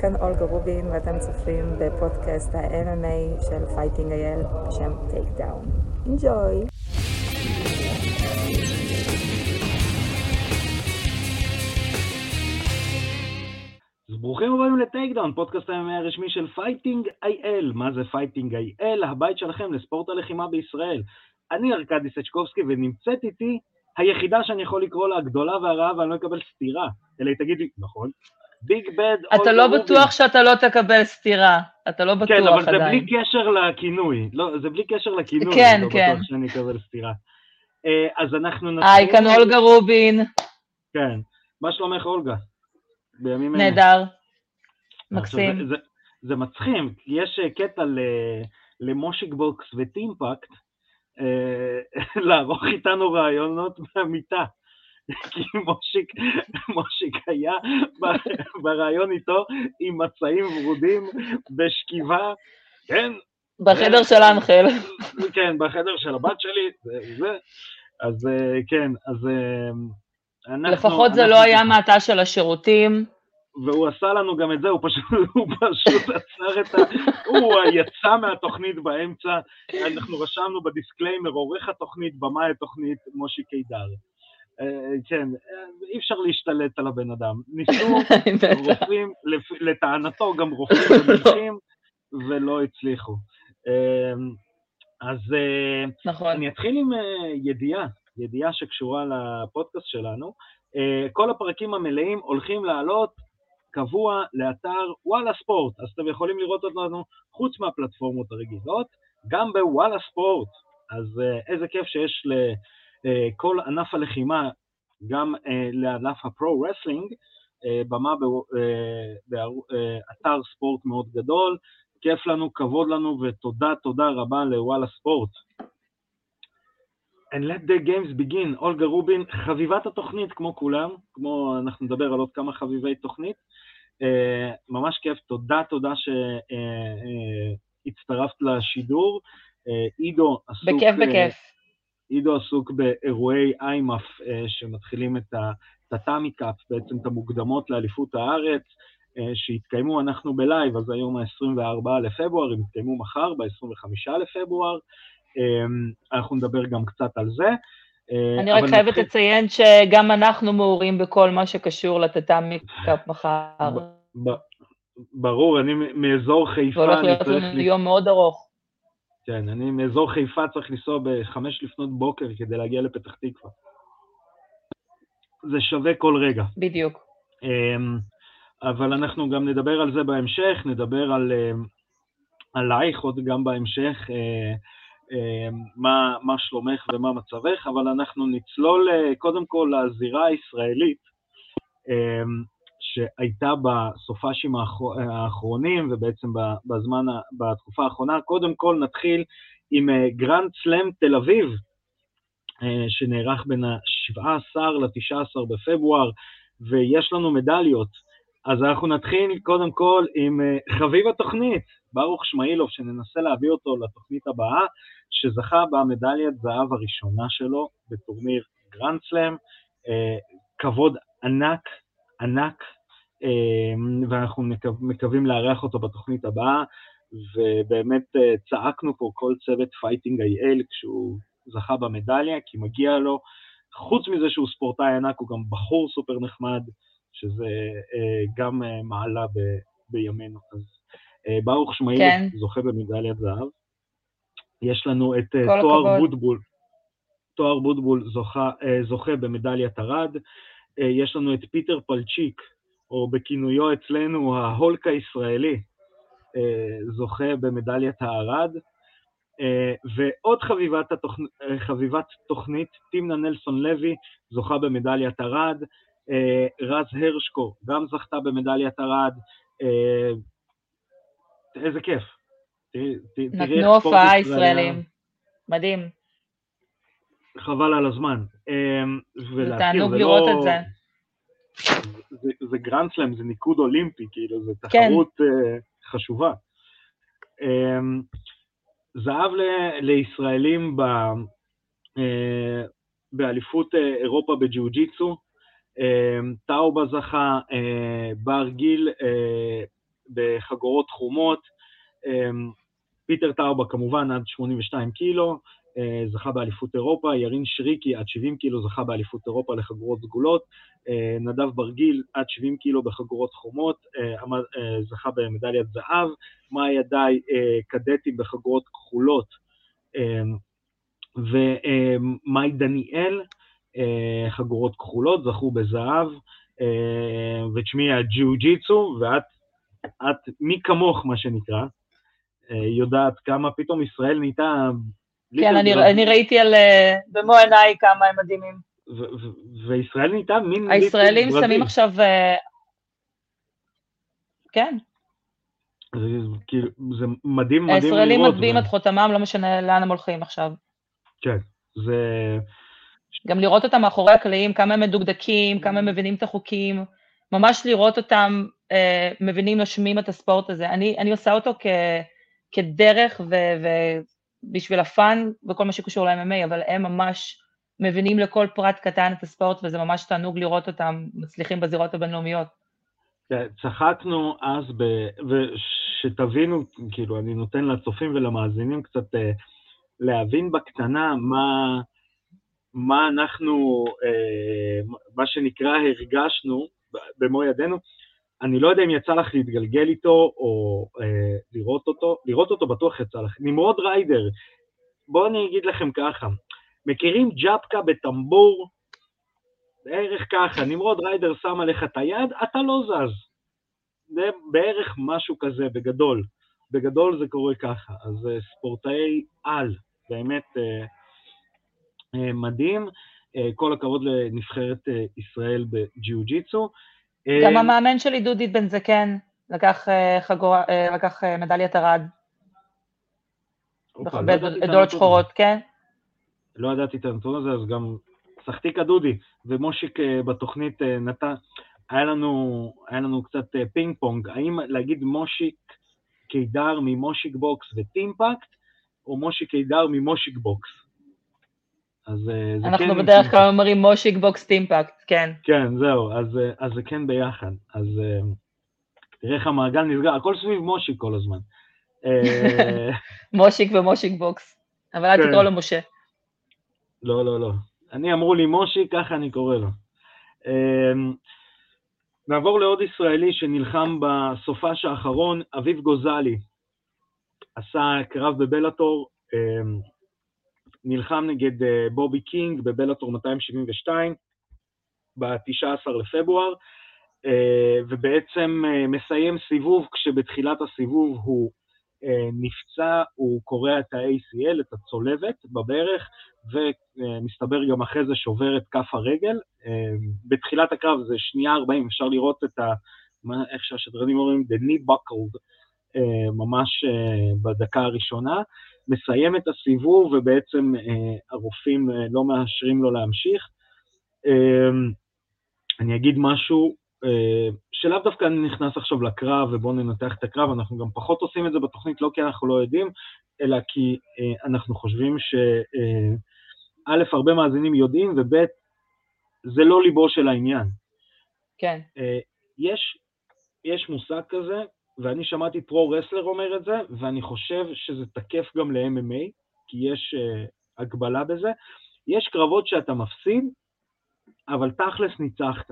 כאן אולגה רובין ואתם צופים בפודקאסט ה-MMA של Fighting IL בשם Takedown. אינג'וי! ברוכים הבאים ל Takedown, פודקאסט ה-MMA הרשמי של Fighting IL. מה זה Fighting IL? הבית שלכם לספורט הלחימה בישראל. אני ארכדי סצ'קובסקי ונמצאת איתי היחידה שאני יכול לקרוא לה הגדולה והרעה ואני לא אקבל סטירה, אלא היא תגיד לי, נכון, ביג בד אתה לא בטוח שאתה לא תקבל סטירה, אתה לא בטוח עדיין. כן, אבל. זה בלי קשר לכינוי, לא, זה בלי קשר לכינוי, כן, אני לא כן. בטוח שאני אקבל סטירה. אה, אז אנחנו היי, כאן אולגה רובין, כן. מה שלומך, אולגה? בימים אלה. נהדר, עכשיו, מקסים. זה, מצחים, יש אה, קטע למושיק בוקס וטימפקט, אה, לערוך איתנו רעיונות מהמיטה. כי מושיק, מושיק היה ב- בריאיון איתו עם מצעים ורודים בשכיבה, כן, בחדר של אנחל. כן, בחדר של הבת שלי, זה. אז אה, כן, אז אה, אנחנו... לפחות זה לא היה מעטה של השירותים. והוא עשה לנו גם את זה, הוא פשוט, הוא פשוט עצר את ה... הוא יצא מהתוכנית באמצע, אנחנו רשמנו בדיסקליימר, עורך התוכנית, במאי התוכנית, מושי קידר. אה, כן, אה, אי אפשר להשתלט על הבן אדם. ניסו. רופאים, לטענתו גם רופאים ומומחים, ולא הצליחו. אה, אז נכון. אני אתחיל עם ידיעה, ידיעה שקשורה לפודקאסט שלנו. כל הפרקים המלאים הולכים לעלות קבוע לאתר וואלה ספורט, אז אתם יכולים לראות אותנו חוץ מהפלטפורמות הרגילות, גם בוואלה ספורט. אז איזה כיף שיש לכל ענף הלחימה, גם אה, לענף ה pro wrestling, אה, במה ב- אה, בערו- אה, אתר ספורט מאוד גדול. כיף לנו, כבוד לנו, ותודה, תודה רבה לוואלה ספורט. And let the games begin, אולגה רובין, חביבת התוכנית כמו כולם, כמו אנחנו נדבר על עוד כמה חביבי תוכנית. אה, ממש כיף, תודה, תודה שהצטרפת לשידור. אה, עידו עסוק... בכיף, אה, בכיף. עידו עסוק באירועי IMMAF אה, שמתחילים את ה Tatami Cup, בעצם את המוקדמות לאליפות הארץ, אה, שהתקיימו, אנחנו ב live, אז היום ה-24 לפברואר, הם יתקיימו מחר, ב-25 לפברואר. אה, אנחנו נדבר גם קצת על זה. אני רק חייבת נתחיל- לציין שגם אנחנו מעורים בכל מה שקשור ל Tatami Cup מחר. ברור, אני מאזור חיפה, אני להיות צריך... לנו ל- יום מאוד ארוך. כן, אני מאזור חיפה צריך לנסוע בחמש לפנות בוקר כדי להגיע לפתח תקווה. זה שווה כל רגע. בדיוק. אמ, אבל אנחנו גם נדבר על זה בהמשך, נדבר על, אמ, עלייך עוד גם בהמשך, אה, אה, מה, מה שלומך ומה מצבך, אבל אנחנו נצלול אה, קודם כל לזירה הישראלית, אמ, שהייתה בסופ"שים האחר- האחרונים ובעצם בזמן, בתקופה האחרונה. קודם כל נתחיל עם אה, גרנד סלאם תל אביב, אה, שנערך בין ה-17 ל-19 בפברואר, ויש לנו מדליות. אז אנחנו נתחיל קודם כל עם אה, חביב התוכנית, ברוך שמאילוב, שננסה להביא אותו לתוכנית הבאה, שזכה במדליית זהב הראשונה שלו בטורניר גרנד סלאם. כבוד ענק, ענק, ואנחנו מקו- מקווים לארח אותו בתוכנית הבאה, ובאמת אה, צעקנו פה כל צוות Fighting IL כשהוא זכה במדליה, כי מגיע לו, חוץ מזה שהוא ספורטאי ענק, הוא גם בחור סופר נחמד, שזה אה, גם אה, מעלה ב, בימינו. אז ברוך שמאילוב כן. זוכה במדליית זהב. יש לנו את תואר. בוטבול, תואר בוטבול זוכה, זוכה במדליית ארד. יש לנו את פיטר פלצ'יק, או בכינויו אצלנו ההולק הישראלי, אה, זוכה במדליית הארד. אה, ועוד חביבת, התוכנ... אה, חביבת תוכנית, תמנה נלסון לוי, זוכה במדליית ארד. רז הרשקו, גם זכתה במדליית ארד. איזה כיף. נתנו הופעה ישראל- ישראלים. מדהים. חבל על הזמן. ולהכיר, תענוג זה לראות לא- את זה. זה, זה גרנדסלאם, זה ניקוד אולימפי, כאילו, זו כן. תחרות אה, חשובה. אמ, זהב ל, לישראלים ב, אה, באליפות אה, אירופה בג'יוג'יצו, אמ, טאובה זכה, אה, בר גיל, אה, בחגורות תחומות. אמ, פיטר טאובה כמובן עד 82 קילו, זכה באליפות אירופה, ירין שריקי עד 70 קילו זכה באליפות אירופה לחגורות סגולות, אה, נדב ברגיל עד 70 קילו בחגורות חומות, אה, זכה במדליית זהב, מאיה די קדטים בחגורות כחולות, ומאי דניאל חגורות כחולות זכו בזהב, ותשמעי הג'יו ג'יצו, ואת את, מי כמוך מה שנקרא, יודעת כמה פתאום ישראל נהייתה כן, אני, אני ראיתי על, אה, במו עיניי כמה הם מדהימים. וישראל נהייתה מין... הישראלים שמים עכשיו... אה, כן. זה, כאילו, זה מדהים, מדהים לראות. הישראלים מטביעים את חותמם, לא משנה לאן הם הולכים עכשיו. כן, זה... גם לראות אותם מאחורי הקלעים, כמה הם מדוקדקים, כמה הם מבינים את החוקים, ממש לראות אותם אה, מבינים, נושמים את הספורט הזה. אני, אני עושה אותו כ, כדרך ו, בשביל הפאן וכל מה שקשור ל-MMA, אבל הם ממש מבינים לכל פרט קטן את הספורט, וזה ממש תענוג לראות אותם מצליחים בזירות הבינלאומיות. כן, צחקנו אז, ב... ושתבינו, כאילו, אני נותן לצופים ולמאזינים קצת uh, להבין בקטנה מה, מה אנחנו, uh, מה שנקרא, הרגשנו במו ידינו. אני לא יודע אם יצא לך להתגלגל איתו או אה, לראות אותו, לראות אותו בטוח יצא לך. נמרוד ריידר, בואו אני אגיד לכם ככה, מכירים ג'פקה בטמבור? בערך ככה, נמרוד ריידר שם עליך את היד, אתה לא זז. זה בערך משהו כזה, בגדול. בגדול זה קורה ככה. אז אה, ספורטאי על, באמת אה, אה, מדהים. אה, כל הכבוד לנבחרת אה, ישראל בג'יו-ג'יצו. גם אה, המאמן שלי, דודי בן זקן, לקח, אה, חגור, אה, לקח מדליית ארד. בדולות שחורות, כן. לא ידעתי את הנתון הזה, אז גם סחטיקה דודי, ומושיק בתוכנית נתן, היה לנו, היה לנו קצת פינג פונג, האם להגיד מושיק קידר ממושיק בוקס ו Team Pact, או מושיק קידר ממושיק בוקס? אז אה, זה אנחנו כן... בדרך כלל אומרים מושיק בוקס Team Pact, כן. כן, זהו, אז, אה, אז זה כן ביחד. אז אה, תראה איך המעגל נסגר, הכל סביב מושיק כל הזמן. מושיק ומושיק בוקס, אבל אל כן. תקרוא לו משה. לא, לא, לא. אני אמרו לי מושיק, ככה אני קורא לו. נעבור לעוד ישראלי שנלחם בסופש האחרון, אביב גוזלי. עשה קרב בבלאטור, נלחם נגד אה, בובי קינג בבלאטור 272 ב-19 לפברואר, אה, ובעצם אה, מסיים סיבוב כשבתחילת הסיבוב הוא נפצע, הוא קורע את ה-ACL, את הצולבת בברך, ומסתבר גם אחרי זה שובר את כף הרגל. בתחילת הקרב זה שנייה 40, אפשר לראות את ה... איך שהשדרנים אומרים, the knee buckled, ממש בדקה הראשונה. מסיים את הסיבוב ובעצם אה, הרופאים אה, לא מאשרים לו להמשיך. אה, אני אגיד משהו אה, שלאו דווקא אני נכנס עכשיו לקרב ובואו ננתח את הקרב, אנחנו גם פחות עושים את זה בתוכנית לא כי אנחנו לא יודעים, אלא כי אה, אנחנו חושבים שא', אה, הרבה מאזינים יודעים, וב', זה לא ליבו של העניין. כן. אה, יש, יש מושג כזה ואני שמעתי פרו-רסלר אומר את זה, ואני חושב שזה תקף גם ל-MMA, כי יש uh, הגבלה בזה. יש קרבות שאתה מפסיד, אבל תכלס ניצחת.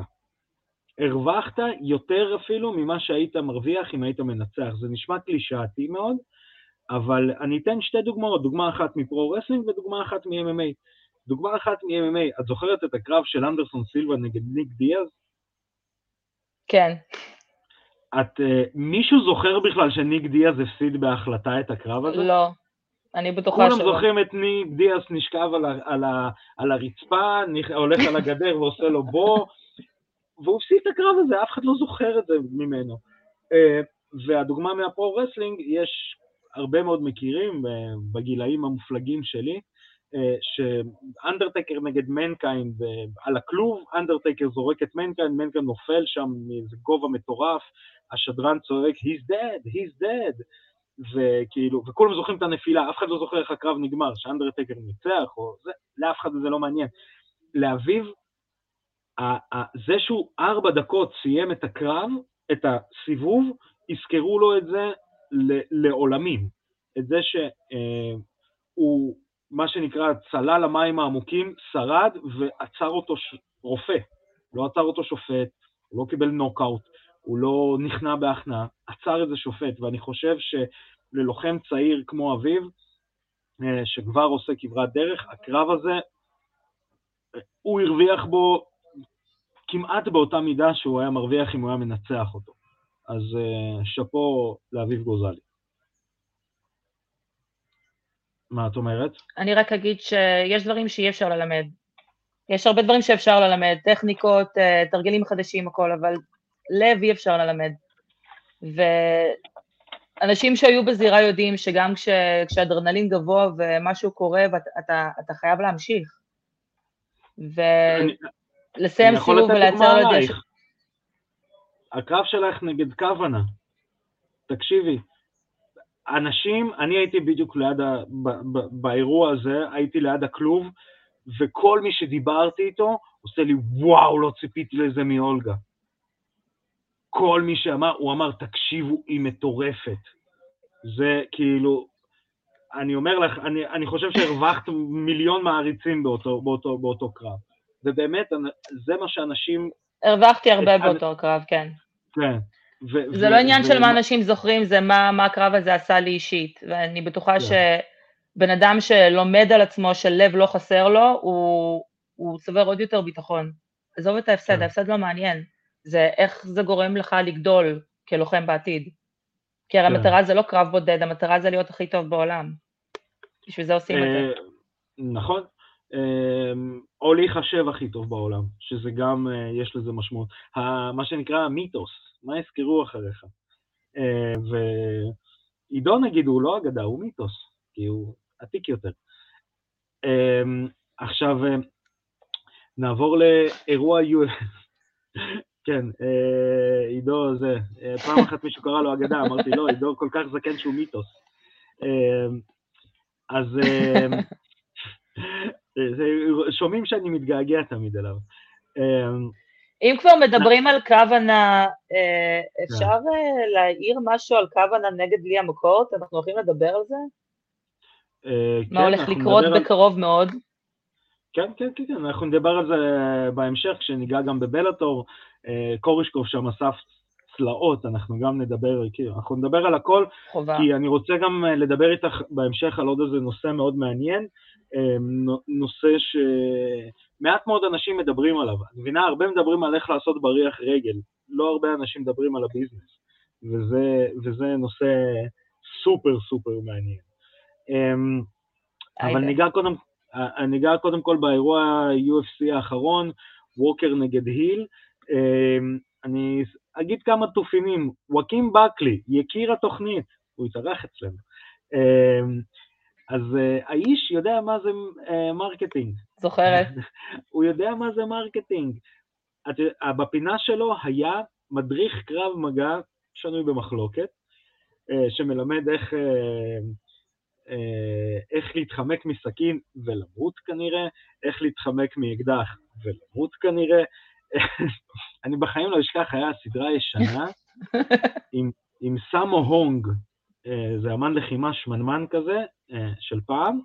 הרווחת יותר אפילו ממה שהיית מרוויח אם היית מנצח. זה נשמע קלישאתי מאוד, אבל אני אתן שתי דוגמאות, דוגמה אחת מ pro-wrestling ודוגמה אחת מ-MMA. דוגמה אחת מ-MMA, את זוכרת את הקרב של אנדרסון סילבה נגד ניק דיאז? כן. את, uh, מישהו זוכר בכלל שניק דיאז הפסיד בהחלטה את הקרב הזה? לא, אני בטוחה שלא. כולם זוכרים את ניק דיאז נשכב על, ה, על, ה, על הרצפה, הולך על הגדר ועושה לו בו, והוא הפסיד את הקרב הזה, אף אחד לא זוכר את זה ממנו. Uh, והדוגמה מה pro-wrestling, יש הרבה מאוד מכירים uh, בגילאים המופלגים שלי, שאנדרטקר נגד מנקיינד על הכלוב, אנדרטקר זורק את מנקיינד, מנקיינד נופל שם מאיזה גובה מטורף, השדרן צועק, he's dead, he's dead, וכאילו, וכולם זוכרים את הנפילה, אף אחד לא זוכר איך הקרב נגמר, שאנדרטקר ניצח, או זה, לאף אחד זה לא מעניין. לאביב, זה שהוא ארבע דקות סיים את הקרב, את הסיבוב, יזכרו לו את זה לעולמים, את זה שהוא, מה שנקרא, צלל המים העמוקים, שרד ועצר אותו. רופא, לא עצר אותו שופט, הוא לא קיבל נוקאוט, הוא לא נכנע בהכנעה, עצר איזה שופט, ואני חושב שללוחם צעיר כמו אביו, אה, שכבר עושה כברת דרך, הקרב הזה, הוא הרוויח בו כמעט באותה מידה שהוא היה מרוויח אם הוא היה מנצח אותו. אז uh, שאפו לאביב גוזלי. מה את אומרת? אני רק אגיד שיש דברים שאי אפשר ללמד. יש הרבה דברים שאפשר ללמד, טכניקות, uh, תרגילים חדשים, הכל, אבל לב אי אפשר ללמד. ואנשים שהיו בזירה יודעים שגם כש, כשאדרנלין גבוה ומשהו קורה, ואתה אתה, אתה חייב להמשיך. ולסיים סיבוב ולעצר לו את הקרב שלך נגד קוונה, תקשיבי, אנשים, אני הייתי בדיוק ליד, ה, ב, ב, באירוע הזה, הייתי ליד הכלוב, וכל מי שדיברתי איתו עושה לי, וואו, לא ציפיתי לזה מאולגה. כל מי שאמר, הוא אמר, תקשיבו, היא מטורפת. זה כאילו, אני אומר לך, אני, אני חושב שהרווחת מיליון מעריצים באותו, באותו, באותו קרב. ובאמת, זה מה שאנשים... הרווחתי הרבה באותו קרב, כן. כן. ו- זה ו- לא עניין ו- של מה אנשים זוכרים, זה מה, מה הקרב הזה עשה לי אישית. ואני בטוחה כן. שבן אדם שלומד על עצמו שלב לא חסר לו, הוא, הוא צובר עוד יותר ביטחון. עזוב את ההפסד, כן. ההפסד לא מעניין. זה איך זה גורם לך לגדול כלוחם בעתיד. כי הרי כן. המטרה זה לא קרב בודד, המטרה זה להיות הכי טוב בעולם. בשביל זה עושים את זה. אה, נכון. אה, או להיחשב הכי טוב בעולם, שזה גם, אה, יש לזה משמעות. מה שנקרא המיתוס, מה יזכרו אחריך? ועידו נגיד הוא לא אגדה, הוא מיתוס, כי הוא עתיק יותר. עכשיו, נעבור לאירוע כן, אה, עידו זה, אה, פעם אחת מישהו קרא לו אגדה, אמרתי לא, עידו כל כך זקן שהוא מיתוס. אה, אז שומעים שאני מתגעגע תמיד אליו. אם כבר מדברים על כוונה, אפשר להעיר משהו על כוונה נגד בלי המקורת? אנחנו הולכים לדבר על זה? מה כן, הולך לקרות בקרוב מאוד? כן, כן, כן, כן, אנחנו נדבר על זה בהמשך, כשניגע גם בבלאטור, אה, קורישקוב שם אסף צלעות, אנחנו גם נדבר, כאילו, אנחנו נדבר על הכל, חובה. כי אני רוצה גם אה, לדבר איתך בהמשך על עוד איזה נושא מאוד מעניין, אה, נושא שמעט מאוד אנשים מדברים עליו. אני מבינה, הרבה מדברים על איך לעשות בריח רגל, לא הרבה אנשים מדברים על הביזנס, וזה, וזה נושא סופר סופר מעניין. אבל ניגע קודם, ניגע קודם כל באירוע ה-UFC האחרון, ווקר נגד היל, אמ, אני אגיד כמה תופינים. וואקים בקלי, יקיר התוכנית, הוא התארח אצלנו. אמ, אז uh, האיש יודע מה זה uh, marketing. זוכרת. הוא יודע מה זה marketing. uh, בפינה שלו היה מדריך קרב מגע שנוי במחלוקת, שמלמד איך, איך להתחמק מסכין ולמות כנראה, איך להתחמק מאקדח ולמות כנראה, אני בחיים לא אשכח, היה סדרה ישנה עם, עם סאמו הונג, אה, זה אמן לחימה שמנמן כזה, אה, של פעם,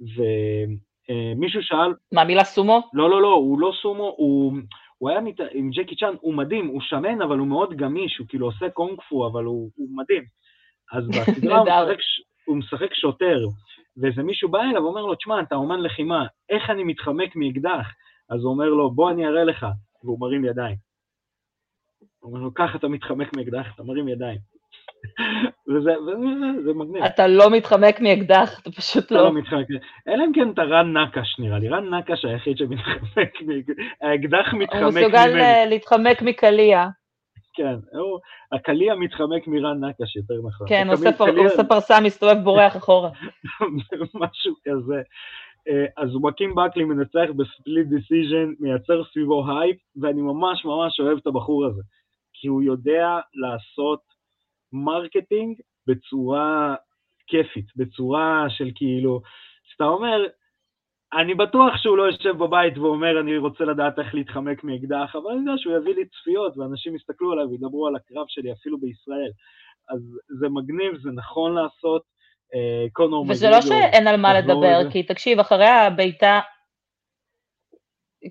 ומישהו שאל... מה, מילה סומו? לא, לא, לא, הוא לא סומו, הוא... הוא היה מת... עם ג'קי צ'אן, הוא מדהים, הוא שמן, אבל הוא מאוד גמיש, הוא כאילו עושה קונג פו, אבל הוא, הוא מדהים. אז בסדרה הוא, משחק, הוא משחק שוטר, ואיזה מישהו בא אליו ואומר לו, תשמע, אתה אומן לחימה, איך אני מתחמק מאקדח? אז הוא אומר לו, בוא אני אראה לך. והוא מרים ידיים. הוא אומר לו, ככה אתה מתחמק מאקדח, אתה מרים ידיים. וזה, וזה זה מגניב. אתה לא מתחמק מאקדח, אתה פשוט לא. אתה לא מתחמק, אלא אם כן אתה רן נקש נראה לי, רן נקש היחיד שמתחמק, האקדח מתחמק ממנו. הוא מסוגל אה, להתחמק מקליע. כן, הקליע מתחמק מרן נקש, יותר נכון. כן, הוא עושה פרסה, מסתובב, בורח אחורה. משהו כזה. אה, אז וואקים בקלי מנצח ב split decision, מייצר סביבו הייפ, ואני ממש ממש אוהב את הבחור הזה, כי הוא יודע לעשות marketing בצורה כיפית, בצורה של כאילו, שאתה אומר, אני בטוח שהוא לא יושב בבית ואומר, אני רוצה לדעת איך להתחמק מאקדח, אבל אני יודע שהוא יביא לי צפיות, ואנשים יסתכלו עליי וידברו על הקרב שלי אפילו בישראל. אז זה מגניב, זה נכון לעשות. אה, קונור מקגרגו... וזה לא שאין על מה לדבר, כי תקשיב, אחרי הבעיטה,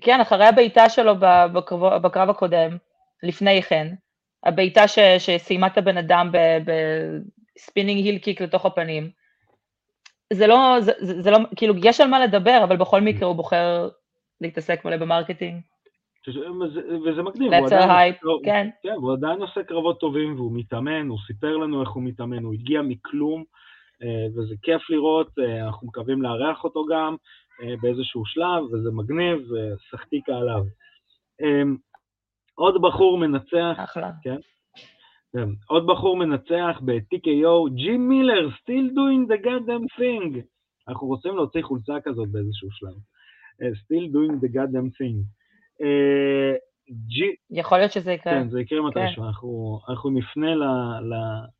כן, אחרי הבעיטה שלו בקרב, בקרב הקודם, לפני כן, הבעיטה שסיימה את הבן אדם ב spinning heel kick לתוך הפנים, זה לא, זה, זה, לא, כאילו, יש על מה לדבר, אבל בכל מקרה הוא בוחר להתעסק מלא ב marketing. וזה מגניב, הוא עדיין, hype, כן. כן, הוא עדיין עושה קרבות טובים והוא מתאמן, הוא סיפר לנו איך הוא מתאמן, הוא הגיע מכלום, וזה כיף לראות, אה, אנחנו מקווים לארח אותו גם אה, באיזשהו שלב, וזה מגניב, ושחקיקה עליו. עוד בחור מנצח, אחלה. כן? כן. עוד בחור מנצח ב-TKO, ג'ים מילר, still doing the goddamn thing. אנחנו רוצים להוציא חולצה כזאת באיזשהו שלב. Still doing the goddamn thing. G... יכול להיות שזה יקרה. כן, זה יקרה מתישהו. כן. אנחנו, אנחנו נפנה ל, ל, לב,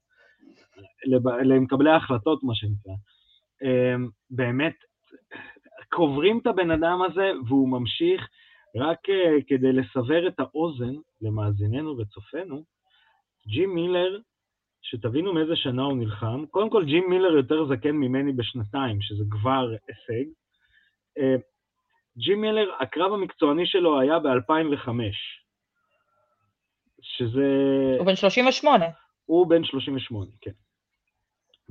למקבלי ההחלטות, מה שנקרא. Uh, באמת, קוברים את הבן אדם הזה, והוא ממשיך רק uh, כדי לסבר את האוזן למאזיננו וצופינו. ג'ים מילר, שתבינו מאיזה שנה הוא נלחם, קודם כל ג'ים מילר יותר זקן ממני בשנתיים, שזה כבר הישג. אה, ג'ים מילר, הקרב המקצועני שלו היה ב-2005, שזה... הוא בן 38. הוא בן 38, כן.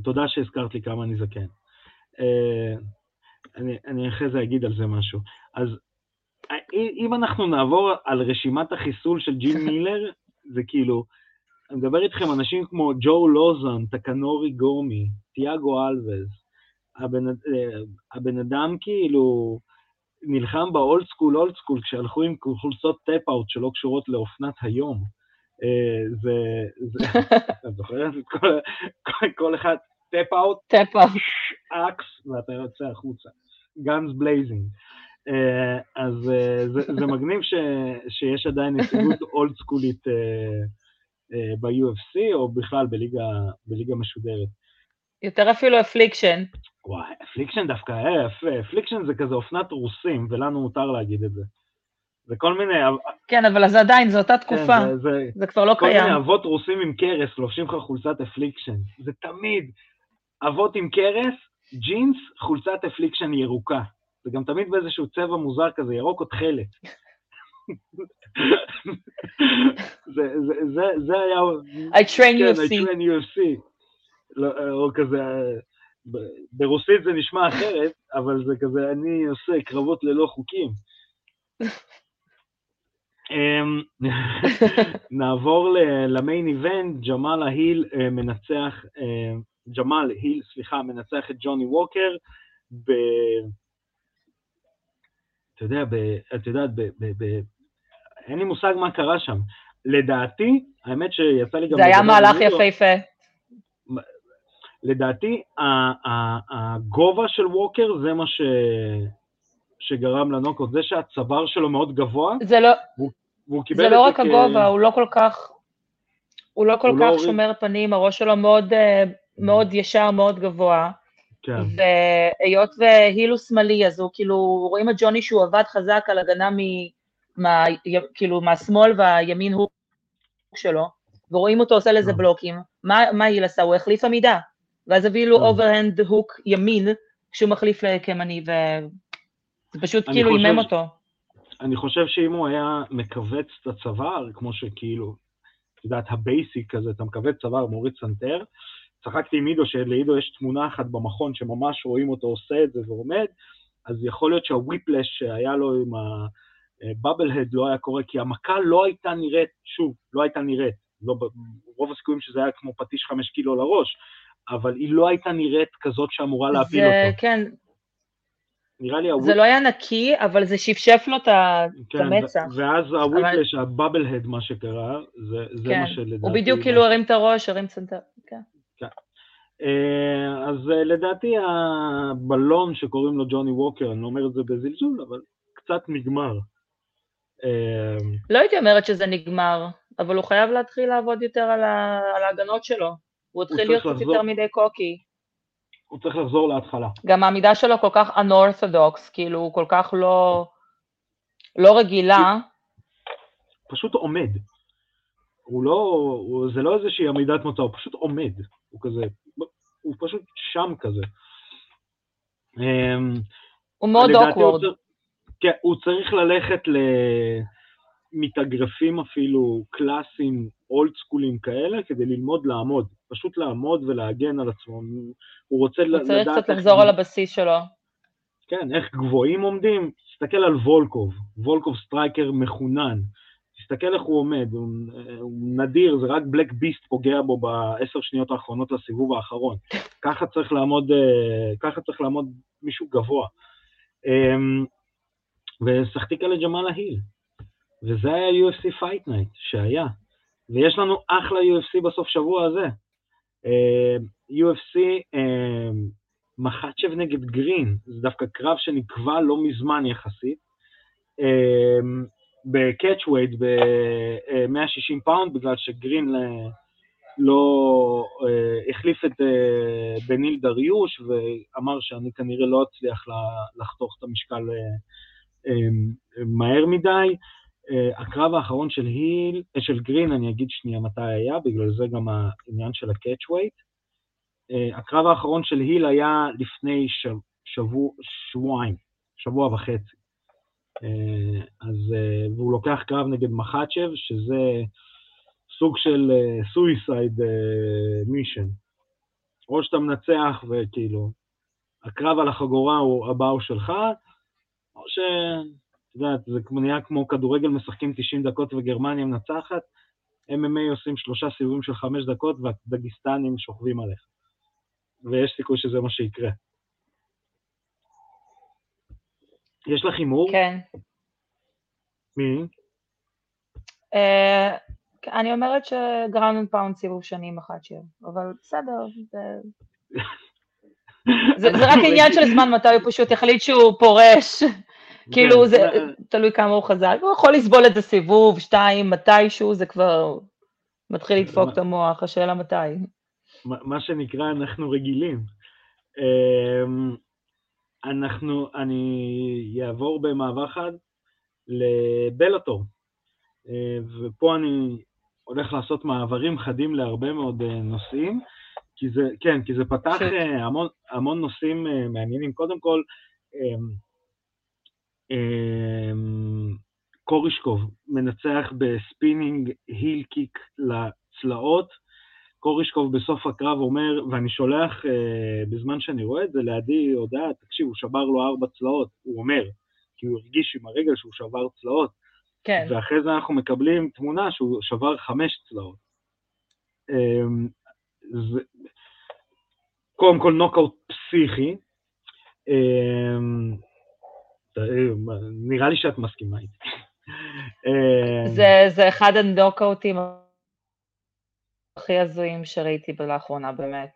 תודה שהזכרת לי כמה אני זקן. אה, אני, אני אחרי זה אגיד על זה משהו. אז אם אנחנו נעבור על רשימת החיסול של ג'ים מילר, זה כאילו, אני מדבר איתכם אנשים כמו ג'ו לוזון, טקנורי גומי, תיאגו אלווז. הבן, אה, הבן אדם כאילו נלחם ב old school old school כשהלכו עם חולצות TapouT שלא קשורות לאופנת היום. אה, זה, זה, אתה זוכר את כל, כל, כל אחד TapouT, TapouT, אקס, ואתה יוצא החוצה. Guns blazing. אז זה, זה מגניב ש, שיש עדיין נציגות אולד סקולית אה, ב-UFC או בכלל בליגה, בליגה משודרת. יותר אפילו אפליקשן. וואי, אפליקשן דווקא, אה, Affliction זה כזה אופנת רוסים, ולנו מותר להגיד את זה. זה כל מיני... כן, אבל זה עדיין, זו אותה תקופה. כן, זה, זה, זה כבר לא כל קיים. כל מיני אבות רוסים עם קרס לובשים לך חולצת Affliction. זה תמיד אבות עם קרס, ג'ינס, חולצת Affliction ירוקה. זה גם תמיד באיזשהו צבע מוזר כזה, ירוק או תכלת. זה, זה, זה, זה היה... I train כן, UFC. I train UFC. לא, או כזה, ברוסית זה נשמע אחרת, אבל זה כזה, אני עושה קרבות ללא חוקים. אמ, נעבור למיין איבנט, ג'מאל ההיל אה, מנצח, אה, ג'מאל היל, סליחה, מנצח את ג'וני ווקר ב... אתה יודע, את יודעת, אין לי מושג מה קרה שם. לדעתי, האמת שיצא לי גם... זה היה מהלך יפהפה. לדעתי, הגובה של ווקר זה מה ש... שגרם לנוקות, זה שהצוואר שלו מאוד גבוה. זה לא, והוא קיבל זה לא רק כ... הגובה, הוא לא כל כך, הוא לא כל הוא כך לא שומר. פנים, הראש שלו מאוד, אה, מאוד ישר, מאוד גבוה. כן. והיות והיל הוא שמאלי, אז הוא כאילו, רואים את ג'וני שהוא עבד חזק על הגנה מ... מה, כאילו מהשמאל והימין הוא שלו, ורואים אותו עושה לזה אה. בלוקים, מה, מה היל עשה? הוא החליף עמידה, ואז הביא לו overhand hook ימין, כשהוא מחליף לקמני, וזה פשוט כאילו אימם אותו. אני חושב שאם הוא היה מכווץ את הצוואר, כמו שכאילו, את יודעת, ה basic כזה, אתה מכווץ צוואר, מוריד סנטר, צחקתי עם עידו, שלעידו יש תמונה אחת במכון שממש רואים אותו עושה את זה ועומד, אז יכול להיות שהוויפלש שהיה לו עם ה... בבלהד לא היה קורה, כי המכה לא הייתה נראית, שוב, לא הייתה נראית, לא, רוב הסיכויים שזה היה כמו פטיש חמש קילו לראש, אבל היא לא הייתה נראית כזאת שאמורה להפיל זה, אותו. כן. נראה לי הוויפ... זה לא היה נקי, אבל זה שפשף לו את כן, המצח. ואז הוויפלש, אבל... הבבלהד, מה שקרה, זה, זה כן. מה שלדעתי... הוא בדיוק כאילו הרים את הראש, הרים סנטר, כן. כן. אה, אז אה, לדעתי הבלון שקוראים לו ג'וני ווקר, אני לא אומר את זה בזלזול, אבל קצת נגמר. אמ, לא הייתי אומרת שזה נגמר, אבל הוא חייב להתחיל לעבוד יותר על, ההגנות שלו. הוא התחיל להיות יותר מדי קוקי. הוא צריך לחזור להתחלה. גם העמידה שלו כל כך unorthodox, כאילו, הוא כל כך לא, לא רגילה. פשוט עומד. הוא לא, הוא, זה לא איזושהי עמידת מוצא, הוא פשוט עומד. הוא כזה, הוא פשוט שם כזה. אמ, הוא מאוד אוקוורד. כן, הוא צריך ללכת למתאגרפים אפילו קלאסיים, אולד סקולים כאלה, כדי ללמוד לעמוד. פשוט לעמוד ולהגן על עצמו. הוא רוצה לדעת... הוא צריך קצת לחזור על הבסיס שלו. כן, איך גבוהים עומדים? תסתכל על וולקוב, וולקוב striker מחונן. תסתכל איך הוא עומד, הוא, הוא נדיר, זה רק Black Beast פוגע בו בעשר שניות האחרונות לסיבוב האחרון. ככה צריך לעמוד, אה, ככה צריך לעמוד מישהו גבוה. אמ, ושיחקת אותה ג'מאל היל. וזה היה UFC Fight Night שהיה. ויש לנו אחלה UFC בסוף שבוע הזה. אמ, UFC אמ, מחאצ'ב נגד גרין, זה דווקא קרב שנקבע לא מזמן יחסית. ב catch weight ב-160 פאונד, בגלל שגרין אה, לא uh, החליף את uh, בניל דריוש ואמר שאני כנראה לא אצליח לחתוך את המשקל uh, מהר מדי. Uh, הקרב האחרון של היל, של גרין, אני אגיד שנייה מתי היה, בגלל זה גם העניין של ה catch weight. Uh, הקרב האחרון של היל היה לפני שב, שבוע, שבועיים, שבוע וחצי. אז, והוא לוקח קרב נגד מחצ'ב, שזה סוג של uh, מישן. או שאתה מנצח וכאילו, הקרב על החגורה הוא, הבא הוא שלך, או ש... את יודעת, זה נהיה כמו כדורגל משחקים 90 דקות וגרמניה מנצחת, MMA עושים שלושה סיבובים של חמש דקות והדגיסטנים שוכבים עליך. ויש סיכוי שזה מה שיקרה. יש לך הימור? כן. מי? Uh, אני אומרת ש ground pound סיבוב שני עם אחת שיר, אבל בסדר, זה... זה, זה רק עניין של זמן מתי הוא פשוט יחליט שהוא פורש. כאילו, כן, זה תלוי כמה הוא חזק. הוא יכול לסבול את זה סיבוב, שתיים, מתישהו, זה כבר מתחיל לדפוק את המוח, השאלה מתי. מה שנקרא, אנחנו רגילים. אמ, אנחנו, אני אעבור במעבר חד לבלאטור. אה, ופה אני הולך לעשות מעברים חדים להרבה מאוד אה, נושאים, כי זה, כן, כי זה פתח אה, המון, המון נושאים מעניינים. קודם כל, אמ, קורישקוב מנצח ב spinning heel kick לצלעות. קורישקוב בסוף הקרב אומר, ואני שולח, בזמן שאני רואה את זה, לידי הודעה, תקשיב, הוא שבר לו ארבע צלעות, הוא אומר, כי הוא הרגיש עם הרגל שהוא שבר צלעות. כן. ואחרי זה אנחנו מקבלים תמונה שהוא שבר חמש צלעות. אמ, זה... קודם כל נוקאוט פסיכי. אמ, נראה לי שאת מסכימה איתי. אמ, זה, זה אחד הנוקאוטים הכי הזויים שראיתי לאחרונה, באמת.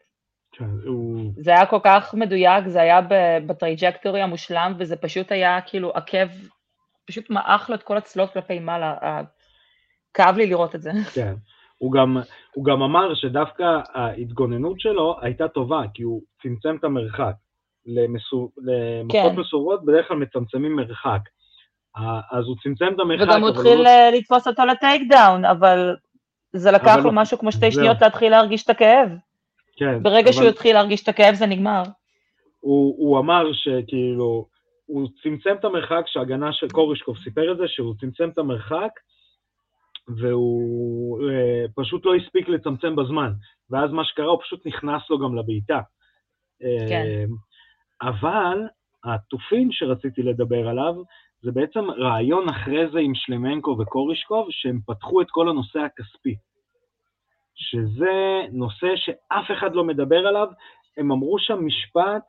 כן, הוא... זה היה כל כך מדויק, זה היה ב trajectory המושלם, וזה פשוט היה כאילו עקב פשוט מעך לו את כל הצלעות כלפי מעלה, כאב לי לראות את זה. כן, הוא גם, הוא גם אמר שדווקא ההתגוננות שלו הייתה טובה, כי הוא צמצם את המרחק. למסור, למכות כן. מסורות בדרך כלל מצמצמים מרחק. אז הוא צמצם את המרחק. וגם הוא התחיל לא... לתפוס אותו לטייק דאון, אבל זה לקח לו משהו כמו שתי זה... שניות להתחיל להרגיש את הכאב. כן. ברגע אבל... שהוא התחיל להרגיש את הכאב זה נגמר. הוא, הוא אמר שכאילו, הוא צמצם את המרחק, שהגנה של קורישקוב סיפר את זה, שהוא צמצם את המרחק, והוא אה, פשוט לא הספיק לצמצם בזמן, ואז מה שקרה, הוא פשוט נכנס לו גם לבעיטה. כן. אה, אבל התופין שרציתי לדבר עליו, זה בעצם רעיון אחרי זה עם שלמנקו וקורישקוב, שהם פתחו את כל הנושא הכספי. שזה נושא שאף אחד לא מדבר עליו, הם אמרו שם משפט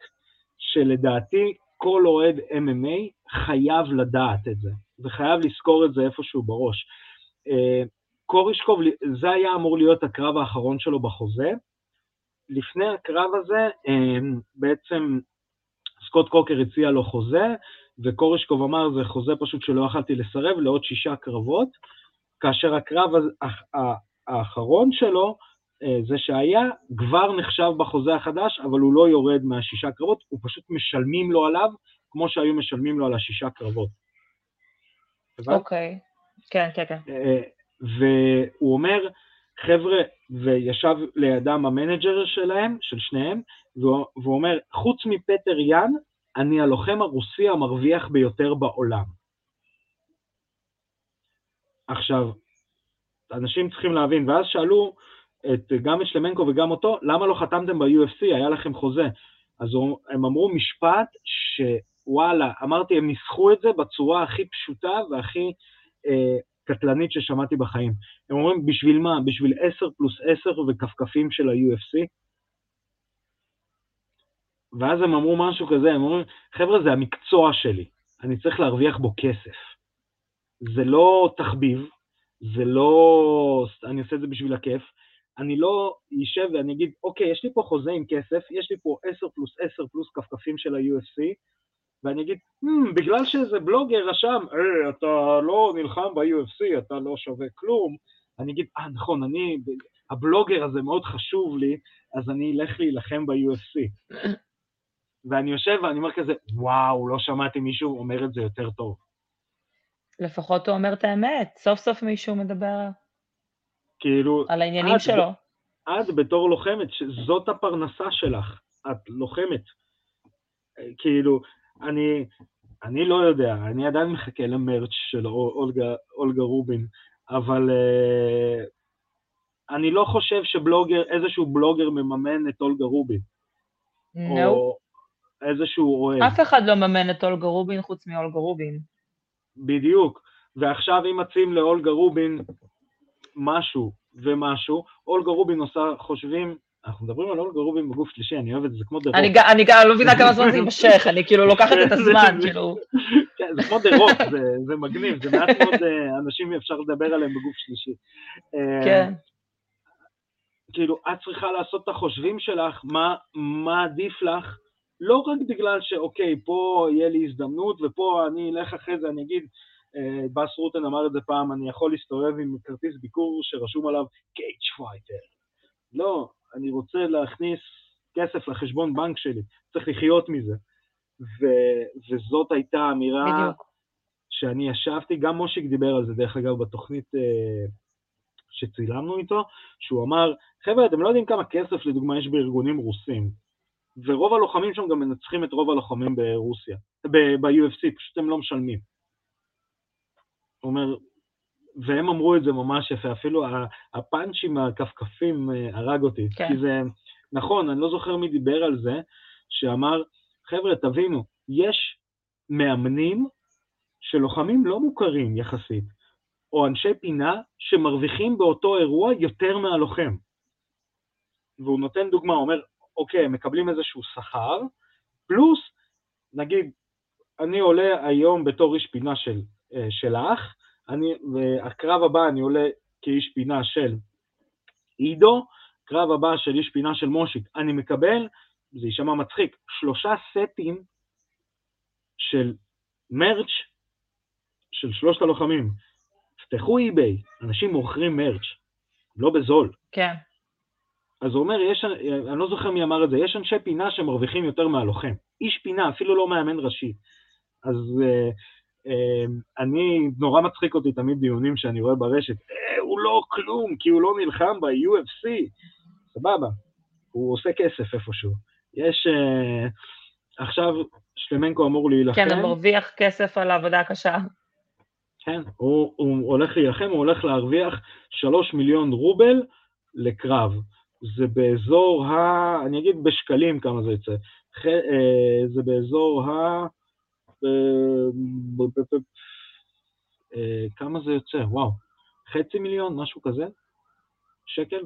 שלדעתי כל אוהד MMA חייב לדעת את זה, וחייב לזכור את זה איפשהו בראש. אה, קורישקוב, זה היה אמור להיות הקרב האחרון שלו בחוזה. לפני הקרב הזה, אה, בעצם סקוט קוקר הציע לו חוזה, וקורישקוב אמר, זה חוזה פשוט שלא יכלתי לסרב לעוד שישה קרבות, כאשר הקרב האחרון שלו אה, זה שהיה, כבר נחשב בחוזה החדש, אבל הוא לא יורד מהשישה קרבות, הוא פשוט משלמים לו עליו, כמו שהיו משלמים לו על השישה קרבות. אוקיי, כן, כן, כן. אה, והוא אומר, חבר'ה, וישב לידם המנג'ר שלהם, של שניהם, והוא אומר, חוץ מפטר יאן, אני הלוחם הרוסי המרוויח ביותר בעולם. עכשיו, אנשים צריכים להבין, ואז שאלו את, גם את שלמנקו וגם אותו, למה לא חתמתם ב-UFC, היה לכם חוזה. אז הם אמרו משפט שוואלה, אמרתי, הם ניסחו את זה בצורה הכי פשוטה והכי אה, קטלנית ששמעתי בחיים. הם אומרים, בשביל מה? בשביל 10 פלוס 10 וכפכפים של ה-UFC? ואז הם אמרו משהו כזה, הם אומרים, חבר'ה, זה המקצוע שלי, אני צריך להרוויח בו כסף. זה לא תחביב, זה לא, אני עושה את זה בשביל הכיף, אני לא אשב ואני אגיד, אוקיי, יש לי פה חוזה עם כסף, יש לי פה 10 פלוס 10 פלוס כפכפים של ה-UFC, ואני אגיד, hmm, בגלל שאיזה בלוגר רשם, אה, אתה לא נלחם ב-UFC, אתה לא שווה כלום, אני אגיד, אה, נכון, אני, הבלוגר הזה מאוד חשוב לי, אז אני אלך להילחם ב-UFC. ואני יושב ואני אומר כזה, וואו, לא שמעתי מישהו אומר את זה יותר טוב. לפחות הוא אומר את האמת, סוף סוף מישהו מדבר כאילו... על העניינים את, שלו. את בתור לוחמת, שזאת הפרנסה שלך, את לוחמת. כאילו, אני, אני לא יודע, אני עדיין מחכה למרץ' של אולגה, אולגה רובין, אבל uh, אני לא חושב שבלוגר, איזשהו בלוגר מממן את אולגה רובין. No. או איזשהו אוהב. אף אחד לא מממן את אולגה רובין חוץ מאולגה רובין. בדיוק. ועכשיו אם מציעים לאולגה רובין משהו ומשהו, אולגה רובין עושה, חושבים, אנחנו מדברים על אולגה רובין בגוף שלישי, אני אוהב את זה, זה כמו דה אני, ג- אני גם לא מבינה כמה זמן זה יימשך, אני כאילו לוקחת את הזמן, כאילו. כן, זה כמו דה רוק, זה, מגניב, זה מעט מאוד אה, אנשים אפשר לדבר עליהם בגוף שלישי. אה, כן. כאילו, את צריכה לעשות את החושבים שלך, מה, עדיף לך, לא רק בגלל שאוקיי, פה יהיה לי הזדמנות, ופה אני אלך אחרי זה, אני אגיד, אה, באס רוטן אמר את זה פעם, אני יכול להסתובב עם כרטיס ביקור שרשום עליו cage fighter. לא, אני רוצה להכניס כסף לחשבון בנק שלי, צריך לחיות מזה. ו- וזאת הייתה האמירה בדיוק. שאני ישבתי, גם מושיק דיבר על זה, דרך אגב, בתוכנית אה, שצילמנו איתו, שהוא אמר, חבר'ה, אתם לא יודעים כמה כסף, לדוגמה, יש בארגונים רוסים, ורוב הלוחמים שם גם מנצחים את רוב הלוחמים ברוסיה, ב-UFC, פשוט הם לא משלמים. הוא אומר, והם אמרו את זה ממש יפה, אפילו הפאנץ' עם הכפכפים אה, הרג אותי, כן. כי זה, נכון, אני לא זוכר מי דיבר על זה, שאמר, חבר'ה, תבינו, יש מאמנים שלוחמים לא מוכרים יחסית, או אנשי פינה שמרוויחים באותו אירוע יותר מהלוחם. והוא נותן דוגמה, הוא אומר, אוקיי, מקבלים איזשהו שכר, פלוס, נגיד, אני עולה היום בתור איש פינה של, אה, של האח, אני, והקרב הבא אני עולה כאיש פינה של עידו, קרב הבא של איש פינה של מושיק, אני מקבל, זה יישמע מצחיק, שלושה סטים של מרץ' של שלושת הלוחמים. תפתחו אי-ביי, אנשים מוכרים מרץ', לא בזול. כן. אז הוא אומר, יש, אני לא זוכר מי אמר את זה, יש אנשי פינה שמרוויחים יותר מהלוחם. איש פינה, אפילו לא מאמן ראשי. אז uh, אני, נורא מצחיק אותי תמיד דיונים שאני רואה ברשת, אה, הוא לא כלום, כי הוא לא נלחם ב-UFC. סבבה, הוא עושה כסף איפשהו. יש... Uh, עכשיו שלמנקו אמור להילחם. כן, הוא מרוויח כסף על העבודה הקשה. כן, הוא, הוא הולך להילחם, הוא הולך להרוויח שלוש מיליון רובל לקרב. זה באזור ה... אני אגיד בשקלים כמה זה יוצא. ח... אה, זה באזור ה... אה, אה, כמה זה יוצא? וואו. חצי מיליון, משהו כזה? שקל?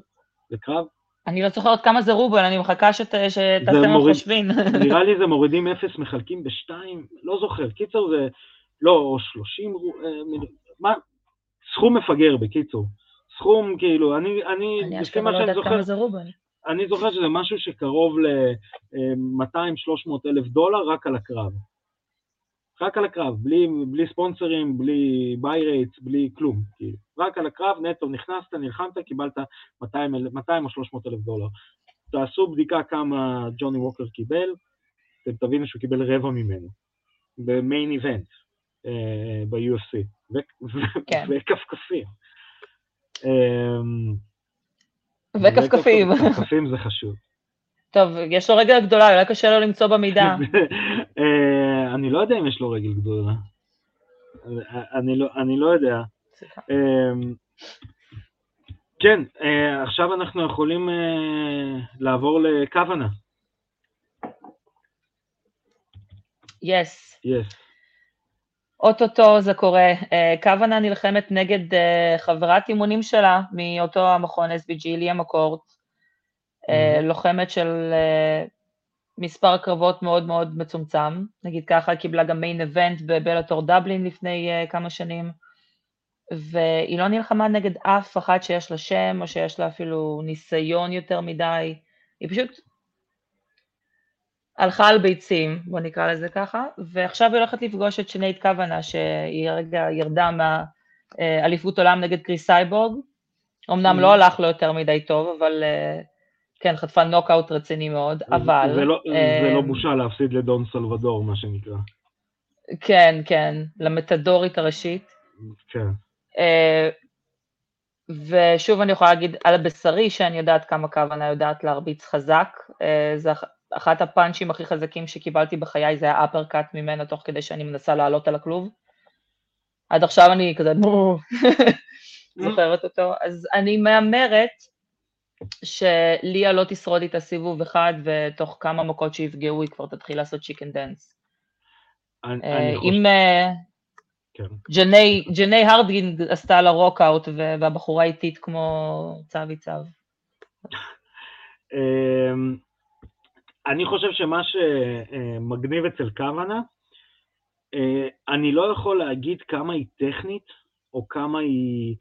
לקרב? אני לא זוכרת כמה זה רובל, אני מחכה שת, שתעשה מוריד- חושבים. נראה לי זה מורידים אפס, מחלקים בשתיים, לא זוכר. קיצר זה... לא, או שלושים... אה, מה? סכום מפגר, בקיצור. סכום, כאילו, אני, אני, אני אשכרה מה לא יודעת כמה זה רובל. אני זוכר שזה משהו שקרוב ל-200-300 אלף דולר רק על הקרב. רק על הקרב, בלי, בלי ספונסרים, בלי buy rates, בלי כלום, כאילו. רק על הקרב, נטו, נכנסת, נלחמת, קיבלת 200, 200 או 300 אלף דולר. תעשו בדיקה כמה ג'וני ווקר קיבל, אתם תבינו שהוא קיבל רבע ממנו, במיין איבנט, אה, ב-UFC, כן. וכפכפים. וכפכפים. וכפכפים זה חשוב. טוב, יש לו רגל גדולה, אולי קשה לו למצוא במידה. אה, אני לא יודע אם יש לו רגל גדולה. אני לא, אני לא יודע. אמ, כן, אה, עכשיו אנחנו יכולים אה, לעבור לכוונה. יס. יס. אוטוטו זה קורה. אה, כוונה נלחמת נגד אה, חברת אימונים שלה מאותו המכון SBG, ליה מקורט, Mhm. לוחמת של אה, מספר קרבות מאוד מאוד מצומצם. נגיד ככה, קיבלה גם מיין איבנט בבלאטור דבלין לפני אה, כמה שנים, והיא לא נלחמה נגד אף אחת שיש לה שם, או שיש לה אפילו ניסיון יותר מדי. היא פשוט הלכה על ביצים, בוא נקרא לזה ככה, ועכשיו היא הולכת לפגוש את שנייד כוונה, שהיא רגע ירדה מהאליפות עולם נגד קריס סייבורג. אמנם Mhm. לא הלך לו יותר מדי טוב, אבל אה, כן, חטפה נוקאוט רציני מאוד, אבל... זה לא, זה לא אה, בושה להפסיד לדון סלבדור, מה שנקרא. כן, כן, למתדורית הראשית. כן. אה, ושוב אני יכולה להגיד על בשרי שאני יודעת כמה כוונה יודעת להרביץ חזק. אה, זה אח- אחת ה punchים הכי חזקים שקיבלתי בחיי, זה היה uppercut ממנה תוך כדי שאני מנסה לעלות על הכלוב. עד עכשיו אני כזה זוכרת אותו. אז אני מהמרת שליה לא תשרוד איתה סיבוב אחד, ותוך כמה מכות שיפגעו היא כבר תתחיל לעשות chicken dance. אה, אם אה, כן. ג'ני, הרדגין עשתה לה רוקאוט והבחורה איטית כמו צבי צב. אמ, אני חושב שמה שמגניב אצל כוונה, אה, אני לא יכול להגיד כמה היא טכנית, או כמה היא,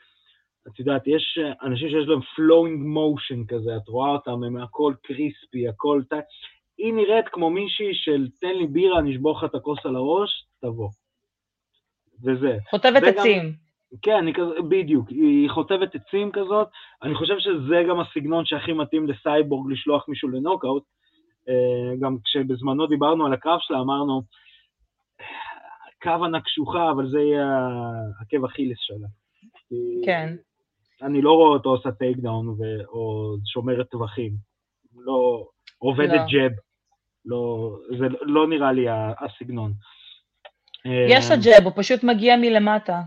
את יודעת, יש אנשים שיש להם flowing motion כזה, את רואה אותם, הם הכל קריספי, הכל... היא נראית כמו מישהי של תן לי בירה, אני אשבור לך את הכוס על הראש, תבוא. וזה. חוטבת עצים. כן, אני כזה, בדיוק, היא חוטבת עצים כזאת, אני חושב שזה גם הסגנון שהכי מתאים לסייבורג לשלוח מישהו לנוקאוט, אה, גם כשבזמנו דיברנו על הקרב שלה, אמרנו, כוונה קשוחה, אבל זה יהיה עקב אכילס שלה. כן. אני לא רואה אותו עושה takedown ו- או שומרת טווחים, לא, עובדת לא. ג'ב, לא, זה לא נראה לי הסגנון. יש אה, ג'ב, הוא פשוט מגיע מלמטה.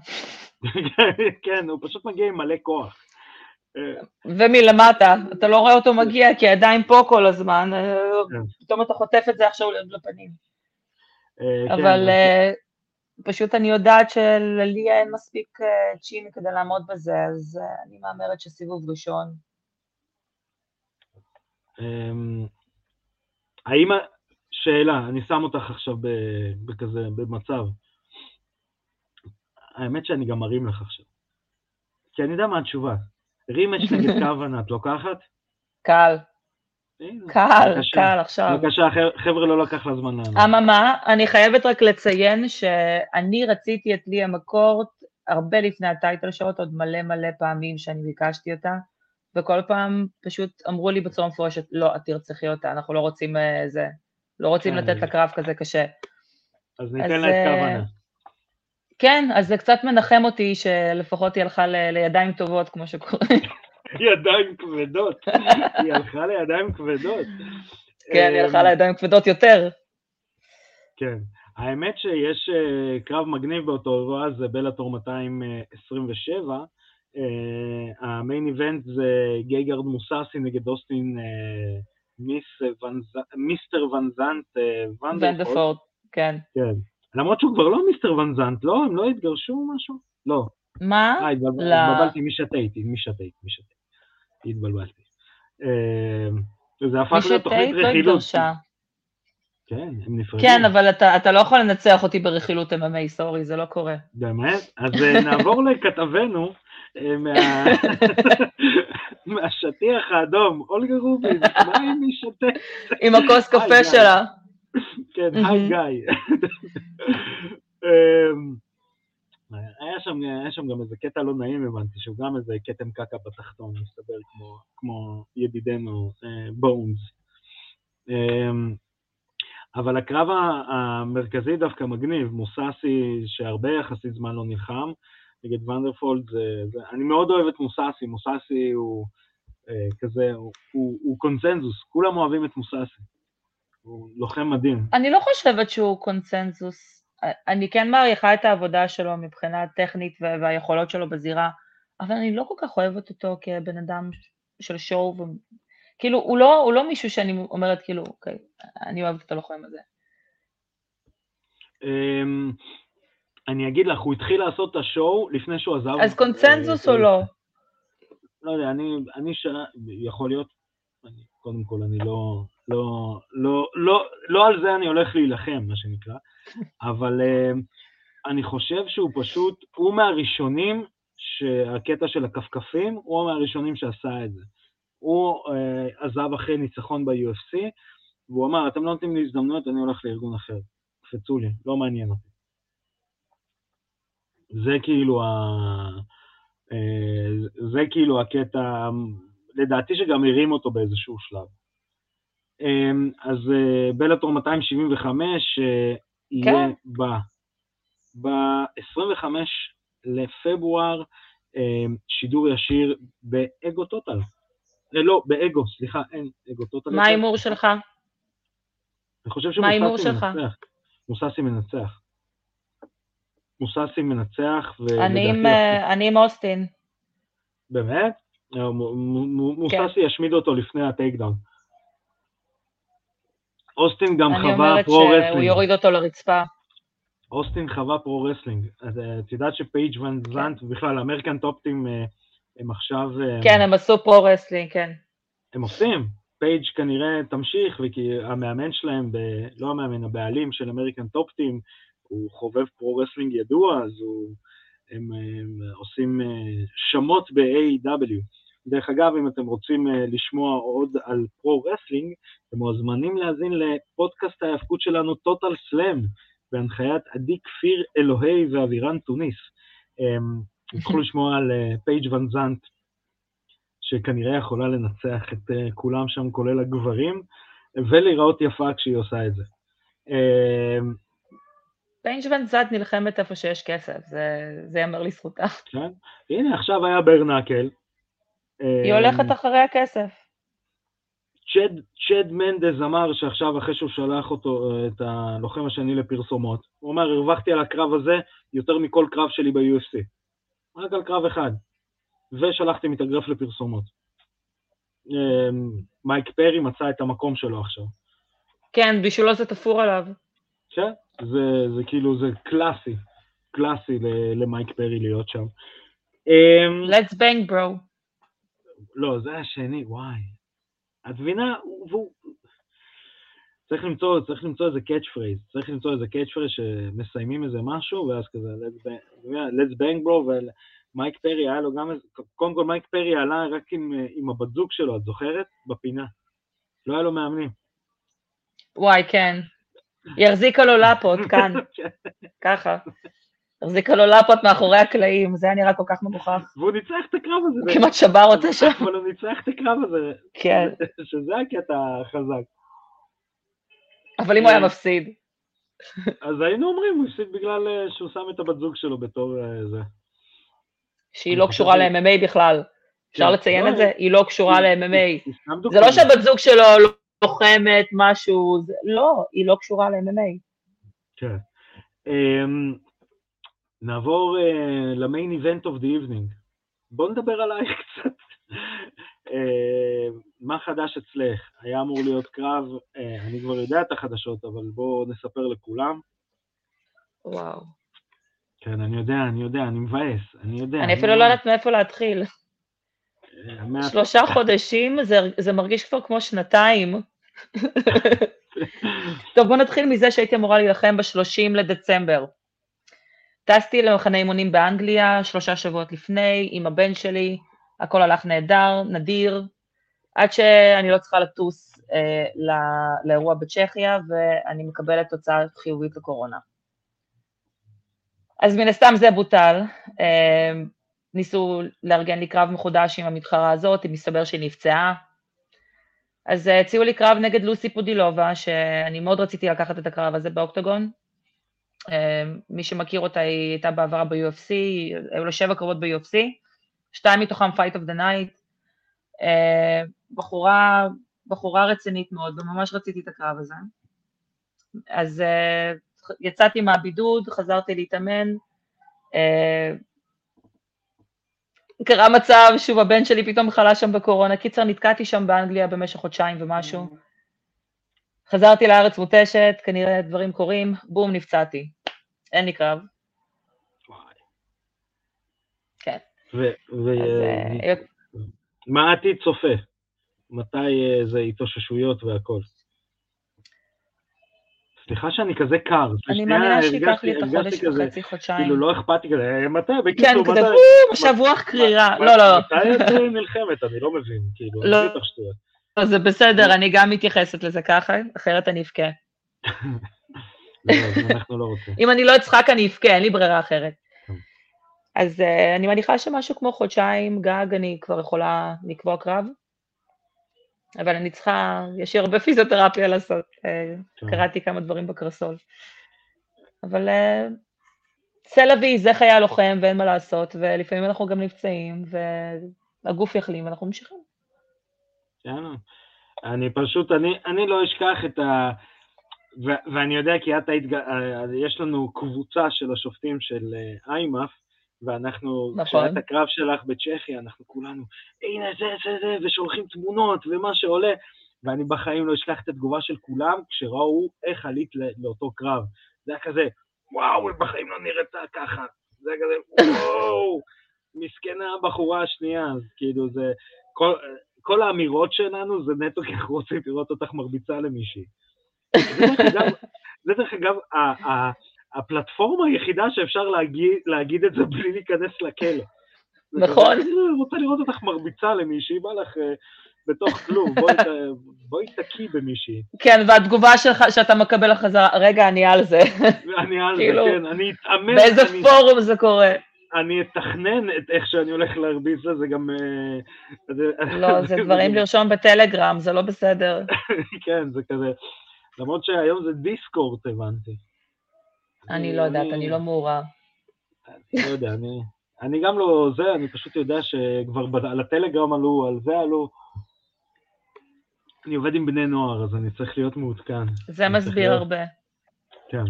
כן, הוא פשוט מגיע עם מלא כוח. אה, ומלמטה, אתה לא רואה אותו מגיע כי הידיים פה כל הזמן, כן. פתאום אתה חוטף את זה עכשיו לפנים. אה, כן, אבל פשוט אני יודעת שלליה אין מספיק אה, צ'ין כדי לעמוד בזה, אז אה, אני מהמרת שסיבוב ראשון. אמ, האם, שאלה, אני שם אותך עכשיו בכזה, במצב. האמת שאני גם מרים לך עכשיו. כי אני יודע מה התשובה. רימץ' נגד כוונה, את לוקחת? קל, קל, בבקשה. קל עכשיו. בבקשה, חבר- חבר'ה, לא לקח לה זמן לענות. אממה, אני חייבת רק לציין שאני רציתי את ליה מקורט הרבה לפני הטייטל שוט, עוד מלא מלא פעמים שאני ביקשתי אותה, וכל פעם פשוט אמרו לי בצורה מפורשת, לא, את תרצחי אותה, אנחנו לא רוצים אה, זה, לא רוצים כן, לתת לה קרב כזה קשה. אז ניתן לה את אה, כוונה. כן, אז זה קצת מנחם אותי שלפחות היא הלכה לידיים טובות, כמו שקורה. ידיים כבדות. היא הלכה לידיים כבדות. כן, היא הלכה אמ, לידיים כבדות יותר. כן. האמת שיש אה, קרב מגניב באותו אירוע, זה בלאטור 227. אה, המיין איבנט זה גייגרד מוססי נגד אוסטין אה, ונז- מיסטר ונזנט אה. ונדפורט, כן. כן. למרות שהוא כבר לא מיסטר ונזנט, לא? הם לא התגרשו או משהו? לא. מה? אה, לא. התבלבלתי, מי שתה איתי, מי שתה איתי, מי שתה. התבלבלתי. אה, זה הפך מי להיות תוכנית לא רכילות. כן, הם נפרדים. כן, אבל אתה, אתה לא יכול לנצח אותי ברכילות MMA, סורי, זה לא קורה. באמת? אז אה, נעבור לכתבנו אה, מה- מהשטיח האדום, אולגה רובין, מה אם היא שותה? עם הכוס קפה. שלה. כן, היי מהמם. גיא. היה שם, היה שם גם איזה קטע לא נעים, הבנתי, שהוא גם איזה כתם קקע בתחתון, מסתבר כמו, כמו ידידנו בונס. אמ, אבל הקרב המרכזי דווקא מגניב, מוססי, שהרבה יחסית זמן לא נלחם, נגד ונדרפולד, זה, זה, אני מאוד אוהב את מוססי, מוססי הוא אה, כזה, הוא, הוא, הוא קונצנזוס, כולם אוהבים את מוססי. הוא לוחם מדהים. אני לא חושבת שהוא קונצנזוס. אני כן מעריכה את העבודה שלו מבחינה טכנית והיכולות שלו בזירה, אבל אני לא כל כך אוהבת אותו כבן אדם של שואו, ו... כאילו, הוא לא, הוא לא מישהו שאני אומרת, כאילו, אוקיי, אני אוהבת את הלוחם הזה. אמ, אני אגיד לך, הוא התחיל לעשות את השואו לפני שהוא עזב. אז קונצנזוס או לא? לא יודע, אני, אני ש... יכול להיות, קודם כל, אני לא, לא, לא, לא, לא על זה אני הולך להילחם, מה שנקרא, אבל uh, אני חושב שהוא פשוט, הוא מהראשונים שהקטע של הכפכפים, הוא מהראשונים שעשה את זה. הוא uh, עזב אחרי ניצחון ב-UFC, והוא אמר, אתם לא נותנים לי הזדמנויות, אני הולך לארגון אחר. קפצו לי, לא מעניין אותי. זה כאילו ה... אה, זה כאילו הקטע, לדעתי שגם הרים אותו באיזשהו שלב. אמ, אז אה, בלטור 275 אה, יהיה כן. ב-25 לפברואר שידור ישיר באגו טוטל. לא, באגו, סליחה, אין, אגו טוטל. מה ההימור שלך? אני חושב שמוססי מנצח. מוססי מנצח. מוססי מנצח, אני עם אוסטין. באמת? מוססי כן. ישמיד אותו לפני ה takedown. אוסטין גם חווה pro wrestling. אני אומרת שהוא יוריד אותו לרצפה. אוסטין חווה pro wrestling. אה, את יודעת שפייג' ון כן. זנט, ובכלל, אמריקן טופ טים אה, הם עכשיו... אה, כן, הם עשו pro wrestling, כן. הם עושים. פייג' כנראה תמשיך, וכי המאמן שלהם, ב... לא המאמן, הבעלים של אמריקן טופ טים, הוא חובב pro wrestling ידוע, אז הוא, הם, הם עושים שמות ב-AEW. דרך אגב, אם אתם רוצים לשמוע עוד על pro wrestling, אתם מוזמנים להאזין לפודקאסט ההאבקות שלנו, טוטל סלאם, בהנחיית עדי כפיר אלוהי ואבירן תוניס. תוכלו לשמוע על פייג' ון זנט, שכנראה יכולה לנצח את כולם שם, כולל הגברים, ולהיראות יפה כשהיא עושה את זה. פייג' ון זנט נלחמת איפה שיש כסף, זה יאמר לזכותה. כן, הנה עכשיו היה בר נאקל. היא הולכת אחרי הכסף. צ'ד, צ'ד מנדז אמר שעכשיו, אחרי שהוא שלח אותו, אה, את הלוחם השני לפרסומות, הוא אמר, הרווחתי על הקרב הזה יותר מכל קרב שלי ב-UFC. רק על קרב אחד. ושלחתי מתאגרף לפרסומות. אמ, מייק פרי מצא את המקום שלו עכשיו. כן, בשבילו זה תפור עליו. כן, זה, זה כאילו, זה קלאסי, קלאסי למייק פרי להיות שם. אמ, Let's bang, bro. לא, זה השני, וואי. את מבינה, והוא... צריך למצוא, צריך למצוא איזה catch phrase, צריך למצוא איזה catch phrase שמסיימים איזה משהו, ואז כזה, let's bang, let's bang bro, ומייק פרי היה לו גם איזה, קודם כל מייק פרי עלה רק עם, עם הבת זוג שלו, את זוכרת? בפינה. לא היה לו מאמנים. וואי, כן. היא החזיקה לו לפות, כאן. ככה. החזיקה לו לפות מאחורי הקלעים, זה היה נראה כל כך מגוחך. והוא ניצח את הקרב הזה. הוא כמעט שבר אותה שם. אבל הוא ניצח את הקרב הזה. כן. שזה הקטע החזק. אבל אם הוא היה מפסיד. אז היינו אומרים, הוא הפסיד בגלל אה, שהוא שם את הבת זוג שלו בתור אה, זה. שהיא לא קשורה ל-MMA בכלל. אפשר כן. לציין לא, את זה? היא לא קשורה ל-MMA. זה לא שהבת זוג שלו לוחמת, משהו, לא, היא לא קשורה ל-MMA. כן. אמ, נעבור uh, ל main event of the evening. בואו נדבר עלייך קצת. uh, מה חדש אצלך? היה אמור להיות קרב, uh, אני כבר יודע את החדשות, אבל בואו נספר לכולם. וואו. כן, אני יודע, אני יודע, אני מבאס, אני יודע. אני אפילו לא יודעת מאיפה להתחיל. שלושה חודשים, זה, זה מרגיש כבר כמו שנתיים. טוב, בוא נתחיל מזה שהייתי אמורה להילחם ב-30 לדצמבר. טסתי למחנה אימונים באנגליה שלושה שבועות לפני, עם הבן שלי, הכל הלך נהדר, נדיר, עד שאני לא צריכה לטוס אה, לא, לאירוע בצ'כיה, ואני מקבלת תוצאה חיובית לקורונה. אז מן הסתם זה בוטל. אה, ניסו לארגן לי קרב מחודש עם המתחרה הזאת, מסתבר שהיא נפצעה. אז אה, הציעו לי קרב נגד לוסי פודילובה, שאני מאוד רציתי לקחת את הקרב הזה באוקטגון. אה, מי שמכיר אותה, היא הייתה בעברה ב-UFC, היו לה שבע קרבות ב-UFC, שתיים מתוכם Fight of the Night. אה, בחורה, בחורה רצינית מאוד, וממש רציתי את הקרב הזה. אז יצאתי מהבידוד, חזרתי להתאמן, קרה מצב, שוב, הבן שלי פתאום חלה שם בקורונה. קיצר, נתקעתי שם באנגליה במשך חודשיים ומשהו. חזרתי לארץ מותשת, כנראה דברים קורים, בום, נפצעתי. אין לי קרב. כן. אה, מה עתיד צופה? מתי אה, זה התאוששויות והכל? סליחה שאני כזה קר. אני מאמינה שייקח לי את החודש וחצי, חודשיים. כאילו, לא אכפת לי כזה, אה, מתי? בקיצור, מתי? כן, כזה, עכשיו רוח קרירה. לא, לא. מתי את נלחמת? אני לא מבין, כאילו, אני לא. בטח שטויות. לא, זה בסדר, אני גם מתייחסת לזה ככה, אחרת אני אבכה. לא, לא. אם אני לא אצחק, אני אבכה, אין לי ברירה אחרת. כן. אז אה, אני מניחה שמשהו כמו חודשיים גג אני כבר יכולה לקבוע קרב. אבל אני צריכה, יש לי הרבה פיזיותרפיה לעשות, אה, כן. קראתי כמה דברים בקרסול. אבל אה, זה חיי הלוחם ואין מה לעשות, ולפעמים אנחנו גם נפצעים, והגוף יחלים ואנחנו ממשיכים. כן, אני פשוט, אני, אני לא אשכח את ה... ו- ואני יודע כי את היית, אה, יש לנו קבוצה של השופטים של איימאף, ואנחנו, נכון. כשהיה הקרב שלך בצ'כיה, אנחנו כולנו, הנה זה, זה, זה, ושולחים תמונות ומה שעולה, ואני בחיים לא אשכח את התגובה של כולם כשראו איך עלית לאותו קרב. זה היה כזה, וואו, בחיים לא נראית ככה. זה היה כזה, וואו, מסכנה הבחורה השנייה, אז כאילו זה, כל, כל האמירות שלנו זה נטו כי אנחנו רוצים לראות אותך מרביצה למישהי. זה דרך אגב, הפלטפורמה היחידה שאפשר להגיד, להגיד את זה בלי להיכנס לכלא. נכון. אני רוצה לראות אותך מרביצה למישהי, בא לך אה, בתוך כלום, בואי תקי במישהי. כן, והתגובה שלך, שאתה מקבל לחזרה, רגע, אני על זה. אני על זה, כאילו, כן, אני אתאמן. באיזה פורום זה קורה? אני אתכנן את איך שאני הולך להרביץ לזה גם... אה, לא, זה דברים לרשום בטלגרם, זה לא בסדר. כן, זה כזה. למרות שהיום זה דיסקורט, הבנתי. אני לא יודעת, אני לא מעורה. אני לא יודע, אני גם לא זה, אני פשוט יודע שכבר על הטלגרם עלו, על זה עלו. אני עובד עם בני נוער, אז אני צריך להיות מעודכן. זה מסביר הרבה. כן.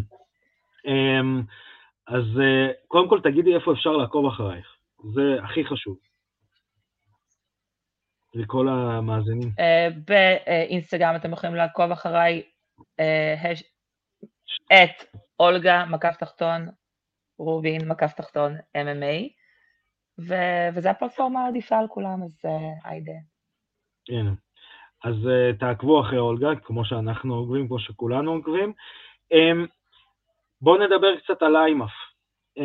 אמ, אז אה, קודם כל תגידי איפה אפשר לעקוב אחרייך, זה הכי חשוב. לכל המאזינים. אה, באינסטגרם אתם יכולים לעקוב אחריי, אה, את אולגה, מקף תחתון, רובין, מקף תחתון, MMA, ו- וזו הפלטפורמה העדיפה על כולם, אז uh, היידה. הנה. אז uh, תעקבו אחרי אולגה, כמו שאנחנו עוקבים, כמו שכולנו עוקבים. Um, בואו נדבר קצת על איימאף. Uh,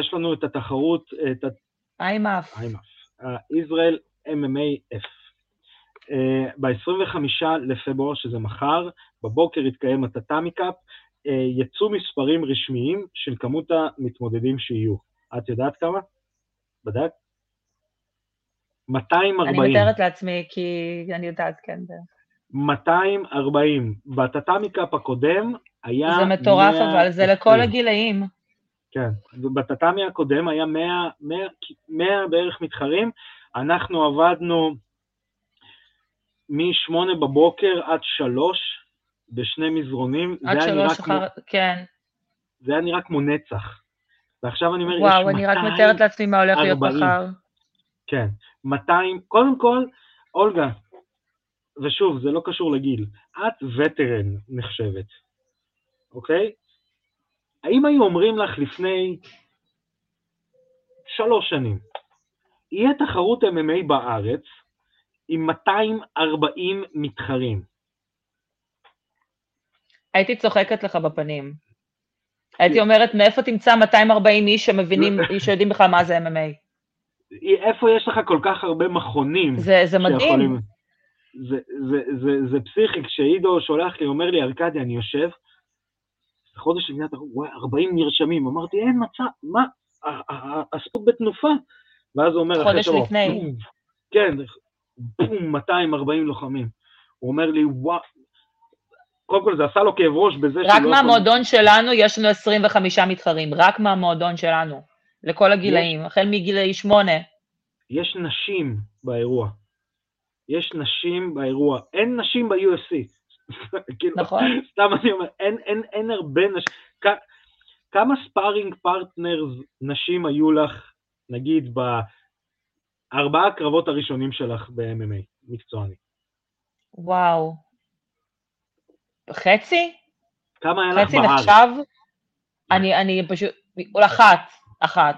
יש לנו את התחרות, את ה... איימאף. איימאף. ישראל MMA F. Uh, ב-25 לפברואר, שזה מחר, בבוקר יתקיים הטאטאמי קאפ, אה, יצאו מספרים רשמיים של כמות המתמודדים שיהיו. את יודעת כמה? בדקת? 240. אני מתארת לעצמי, כי אני יודעת, כן. 240. בטאטאמי קאפ הקודם היה... זה מטורף, 100... אבל זה לכל הגילאים. כן, בטאטאמי הקודם היה 100, 100, 100 בערך מתחרים, אנחנו עבדנו מ-8 בבוקר עד 3, בשני מזרונים, עד שלוש אחר, כמו... כן. זה היה נראה כמו נצח. ועכשיו אני אומר, וואו, יש 240. וואו, אני רק מתארת לעצמי מה הולך להיות מחר. כן, 200, קודם כל, אולגה, ושוב, זה לא קשור לגיל, את וטרן נחשבת, אוקיי? האם היו אומרים לך לפני שלוש שנים, יהיה תחרות MMA בארץ עם 240 מתחרים, הייתי צוחקת לך בפנים. הייתי אומרת, מאיפה תמצא 240 איש שמבינים, שיודעים בכלל מה זה MMA? איפה יש לך כל כך הרבה מכונים? זה, זה מדהים. זה, זה, זה, זה פסיכי, כשעידו שולח לי, אומר לי, ארכדי, אני יושב, חודש לפני התחרות, וואי, 40 נרשמים, אמרתי, אין מצב, מה, הספורט בתנופה. ואז הוא אומר, חודש לפני. כן, בום, 240 לוחמים. הוא אומר לי, וואו, קודם כל זה עשה לו כאב ראש בזה רק מהמועדון יכול... שלנו יש לנו 25 מתחרים, רק מהמועדון שלנו, לכל הגילאים, יש... החל מגילי שמונה. יש נשים באירוע. יש נשים באירוע. אין נשים ב-UFC. כאילו, נכון. סתם אני אומר, אין, אין, אין הרבה נשים. כ... כמה sparring partners נשים היו לך, נגיד, בארבעה הקרבות הראשונים שלך ב-MMA, מקצועני? וואו. חצי? כמה היה לך בארץ? חצי נחשב? אני, אני פשוט, אחת, אחת.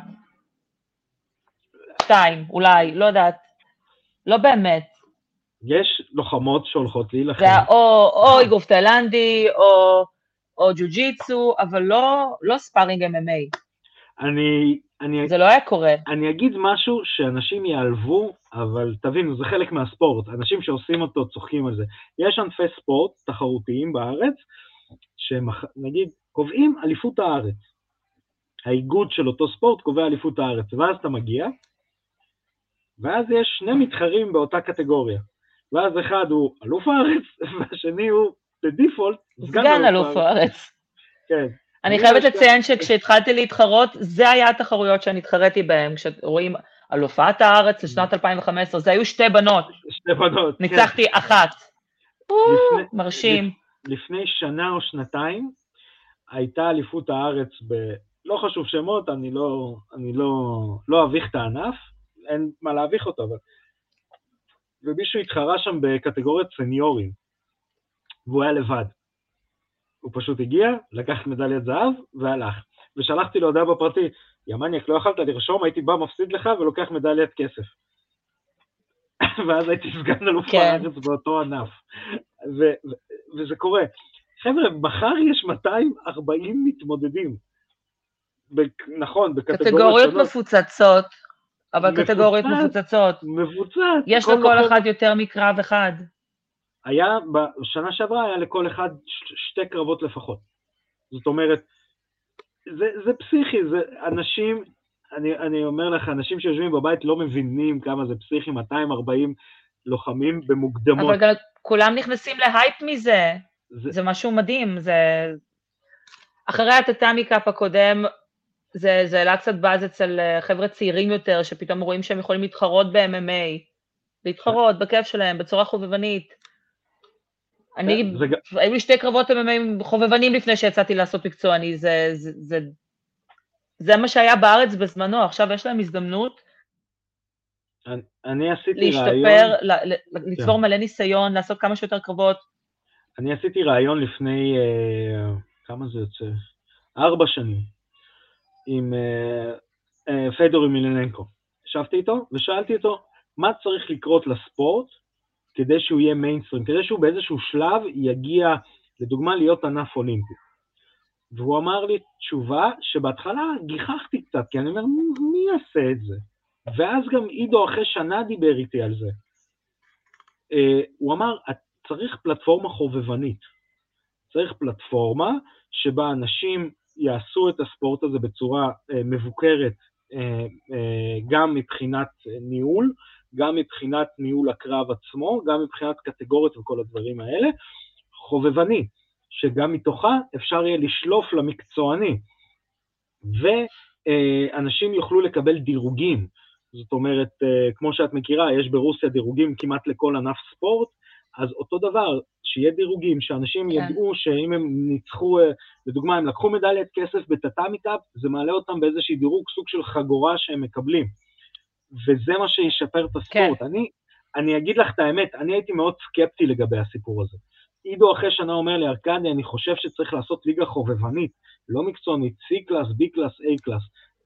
שתיים, אולי, לא יודעת. לא באמת. יש לוחמות שהולכות להילחם. זה או, או איגוף תאילנדי, או, או ג'ו-ג'יצו, אבל לא, לא ספארינג MMA. אני, אני... זה לא היה קורה. אני אגיד משהו שאנשים יעלבו, אבל תבינו, זה חלק מהספורט. אנשים שעושים אותו צוחקים על זה. יש ענפי ספורט תחרותיים בארץ, שנגיד קובעים אליפות הארץ. האיגוד של אותו ספורט קובע אליפות הארץ, ואז אתה מגיע, ואז יש שני מתחרים באותה קטגוריה. ואז אחד הוא אלוף הארץ, והשני הוא, בדיפולט, סגן אלוף הארץ. כן. אני חייבת לציין שכשהתחלתי להתחרות, זה היה התחרויות שאני התחרתי בהן, כשרואים על הופעת הארץ לשנת 2015, זה היו שתי בנות. שתי בנות, כן. ניצחתי אחת. מרשים. לפני שנה או שנתיים הייתה אליפות הארץ ב... לא חשוב שמות, אני לא, אני לא, לא אביך את הענף, אין מה להביך אותו, אבל... ומישהו התחרה שם בקטגוריית סניורים, והוא היה לבד. הוא פשוט הגיע, לקח מדליית זהב והלך. ושלחתי לו הודעה בפרטי, יא מניאק, לא יכלת לרשום, הייתי בא מפסיד לך ולוקח מדליית כסף. ואז הייתי סגן אלוף כן. הארץ באותו ענף. ו- ו- וזה קורה. חבר'ה, מחר יש 240 מתמודדים. ב- נכון, בקטגוריות שונות. קטגוריות מפוצצות, אבל מפוצץ, קטגוריות מפוצצות. מבוצעת. יש לכל אחד יותר מקרב אחד. היה, בשנה שעברה היה לכל אחד שתי קרבות לפחות. זאת אומרת, זה, זה פסיכי, זה אנשים, אני, אני אומר לך, אנשים שיושבים בבית לא מבינים כמה זה פסיכי, 240 לוחמים במוקדמות. אבל גם כולם נכנסים להייפ מזה, זה, זה משהו מדהים, זה... אחרי הטאטאמי קאפ הקודם, זה, זה העלה קצת באז אצל אה, חבר'ה צעירים יותר, שפתאום רואים שהם יכולים להתחרות ב-MMA, להתחרות בכיף שלהם, בצורה חובבנית. אני, כן, היו לי שתי קרבות MMA חובבנים לפני שיצאתי לעשות מקצועני, זה, זה, זה, זה מה שהיה בארץ בזמנו, עכשיו יש להם הזדמנות אני, אני עשיתי להשתפר, רעיון... להשתפר, לצבור כן. מלא ניסיון, לעשות כמה שיותר קרבות. אני עשיתי רעיון לפני, אה, כמה זה יוצא? ארבע שנים, עם אה, אה, פדורי מילננקו. ישבתי איתו ושאלתי אותו, מה צריך לקרות לספורט כדי שהוא יהיה מיינסטרים, כדי שהוא באיזשהו שלב יגיע, לדוגמה, להיות ענף אולימפי. והוא אמר לי תשובה שבהתחלה גיחכתי קצת, כי אני אומר, מי יעשה את זה? ואז גם עידו אחרי שנה דיבר איתי על זה. Uh, הוא אמר, צריך פלטפורמה חובבנית. צריך פלטפורמה שבה אנשים יעשו את הספורט הזה בצורה uh, מבוקרת, uh, uh, גם מבחינת ניהול, גם מבחינת ניהול הקרב עצמו, גם מבחינת קטגוריות וכל הדברים האלה, חובבני, שגם מתוכה אפשר יהיה לשלוף למקצועני, ואנשים יוכלו לקבל דירוגים. זאת אומרת, אה, כמו שאת מכירה, יש ברוסיה דירוגים כמעט לכל ענף ספורט, אז אותו דבר, שיהיה דירוגים, שאנשים כן. ידעו שאם הם ניצחו, אה, לדוגמה, הם לקחו מדליית כסף בטאטאמי קאפ, זה מעלה אותם באיזשהו דירוג, סוג של חגורה שהם מקבלים. וזה מה שישפר את הספורט. כן. אני, אני אגיד לך את האמת, אני הייתי מאוד סקפטי לגבי הסיפור הזה. עידו אחרי שנה אומר לי, ארכדי, אני חושב שצריך לעשות ליגה חובבנית, לא מקצוענית, C class, B class, A class.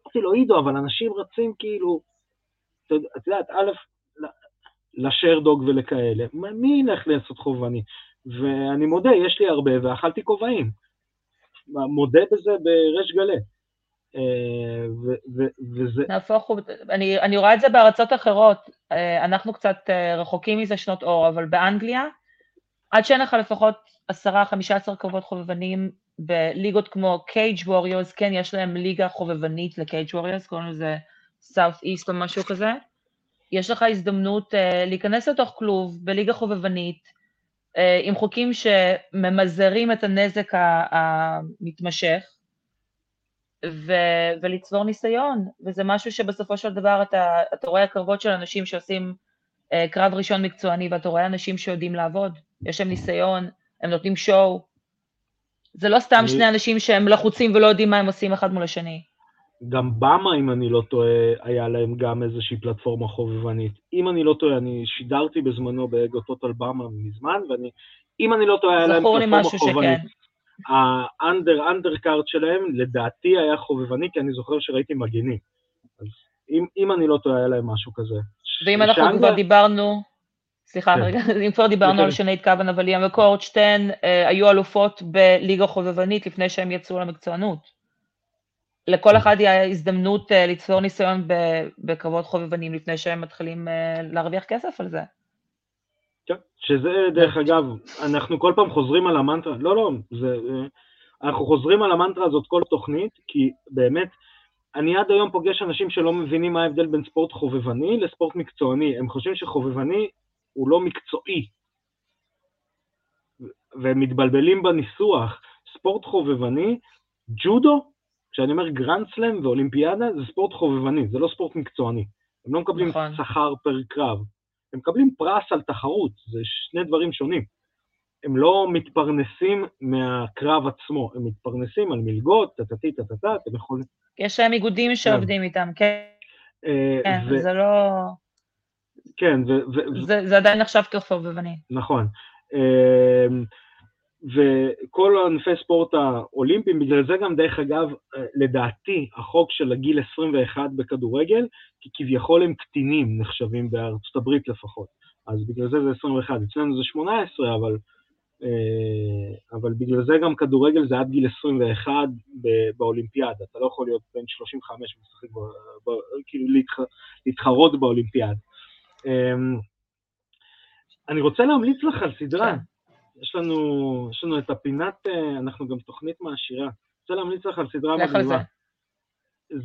אמרתי לו, עידו, אבל אנשים רצים כאילו, את יודעת, א', לשרדוג ולכאלה, מי ילך לעשות חובבני? ואני מודה, יש לי הרבה, ואכלתי כובעים. מודה בזה בריש גלי. אה, וזה... נהפוך הוא, אני, אני רואה את זה בארצות אחרות, אה, אנחנו קצת אה, רחוקים מזה שנות אור, אבל באנגליה עד שאין לך לפחות 10-15 קרבות חובבנים בליגות כמו קייג' ווריורס, כן, יש להם ליגה חובבנית לקייג' ווריורס, קוראים לזה סאוף איסט או משהו כזה. יש לך הזדמנות להיכנס לתוך כלוב בליגה חובבנית, עם חוקים שממזערים את הנזק המתמשך, ו- ולצבור ניסיון, וזה משהו שבסופו של דבר אתה, אתה רואה הקרבות של אנשים שעושים uh, קרב ראשון מקצועני, ואתה רואה אנשים שיודעים לעבוד, יש להם ניסיון, הם נותנים שואו. זה לא סתם אני... שני אנשים שהם לחוצים ולא יודעים מה הם עושים אחד מול השני. גם במה, אם אני לא טועה, היה להם גם איזושהי פלטפורמה חובבנית. אם אני לא טועה, אני שידרתי בזמנו באגו טוטל במה מזמן, ואני, אם אני לא טועה, היה להם פלטפורמה חובבנית. האנדר אנדרקארט שלהם, לדעתי היה חובבני, כי אני זוכר שראיתי מגינים. אז אם, אם אני לא טועה, היה להם משהו כזה. ואם אנחנו שאנגר... כבר דיברנו, סליחה, כן. רגע, אם כבר דיברנו על שנית קוון, אבל ליאם וקורצ'טיין אה, היו אלופות בליגה חובבנית לפני שהם יצאו למקצוענות. לכל אחד יהיה הזדמנות uh, ליצור ניסיון בקרבות חובבנים לפני שהם מתחילים uh, להרוויח כסף על זה. כן, שזה דרך אגב, אנחנו כל פעם חוזרים על המנטרה, לא, לא, זה, אה, אנחנו חוזרים על המנטרה הזאת כל תוכנית, כי באמת, אני עד היום פוגש אנשים שלא מבינים מה ההבדל בין ספורט חובבני לספורט מקצועני, הם חושבים שחובבני הוא לא מקצועי, והם מתבלבלים בניסוח. ספורט חובבני, ג'ודו כשאני אומר גרנד סלאם ואולימפיאדה זה ספורט חובבני, זה לא ספורט מקצועני. הם לא מקבלים נכון. שכר per קרב, הם מקבלים פרס על תחרות, זה שני דברים שונים. הם לא מתפרנסים מהקרב עצמו, הם מתפרנסים על מלגות, טטטי טטטה, אתם יכולים... יש להם איגודים שעובדים איתם, כן. אה, כן, זה לא... כן, ו... זה עדיין נחשב כחובבני. נכון. וכל ענפי ספורט האולימפיים, בגלל זה גם דרך אגב, לדעתי, החוק של הגיל 21 בכדורגל, כי כביכול הם קטינים נחשבים בארצות הברית לפחות, אז בגלל זה זה 21, אצלנו זה 18, אבל, אה, אבל בגלל זה גם כדורגל זה עד גיל 21 באולימפיאדה, אתה לא יכול להיות בן 35 ולשחק, כאילו להתחרות באולימפיאד. אמ, אני רוצה להמליץ לך על סדרה. יש לנו, יש לנו את הפינת, אה, אנחנו גם תוכנית מעשירה. אני רוצה להמליץ לך על סדרה מדהימה.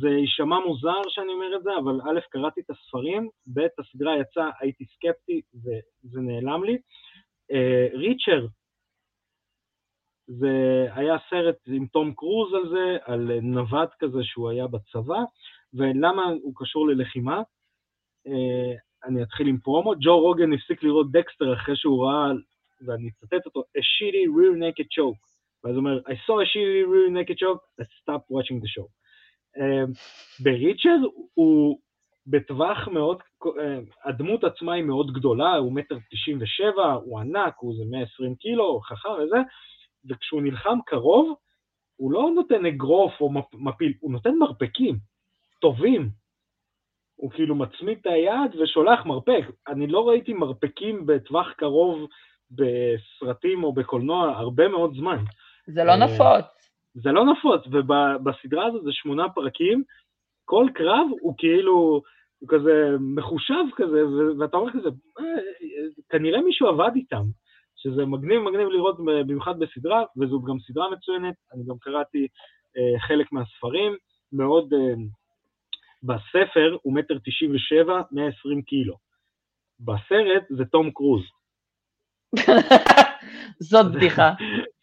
זה יישמע מוזר שאני אומר את זה, אבל א', קראתי את הספרים, ב', הסדרה יצאה, הייתי סקפטי וזה נעלם לי. ריצ'ר, uh, זה היה סרט עם תום קרוז על זה, על נווד כזה שהוא היה בצבא, ולמה הוא קשור ללחימה? Uh, אני אתחיל עם פרומו, ג'ו רוגן הפסיק לראות דקסטר אחרי שהוא ראה ואני אצטט אותו, a shitty real naked choke. ואז הוא אומר, I saw a shitty real naked choke, let's stop watching the show. Uh, בריצ'רד הוא בטווח מאוד, הדמות עצמה היא מאוד גדולה, הוא מטר תשעים ושבע, הוא ענק, הוא איזה 120 קילו, חכם וזה, וכשהוא נלחם קרוב, הוא לא נותן אגרוף או מפיל, הוא נותן מרפקים טובים. הוא כאילו מצמיד את היד ושולח מרפק. אני לא ראיתי מרפקים בטווח קרוב בסרטים או בקולנוע הרבה מאוד זמן. זה לא נפוץ. זה לא נפוץ, ובסדרה הזאת זה שמונה פרקים, כל קרב הוא כאילו, הוא כזה מחושב כזה, ואתה אומר כזה, אה, כנראה מישהו עבד איתם, שזה מגניב מגניב לראות במיוחד בסדרה, וזו גם סדרה מצוינת, אני גם קראתי אה, חלק מהספרים, מאוד, אה, בספר הוא מטר תשעים ושבע, מאה עשרים קילו. בסרט זה תום קרוז. זאת בדיחה.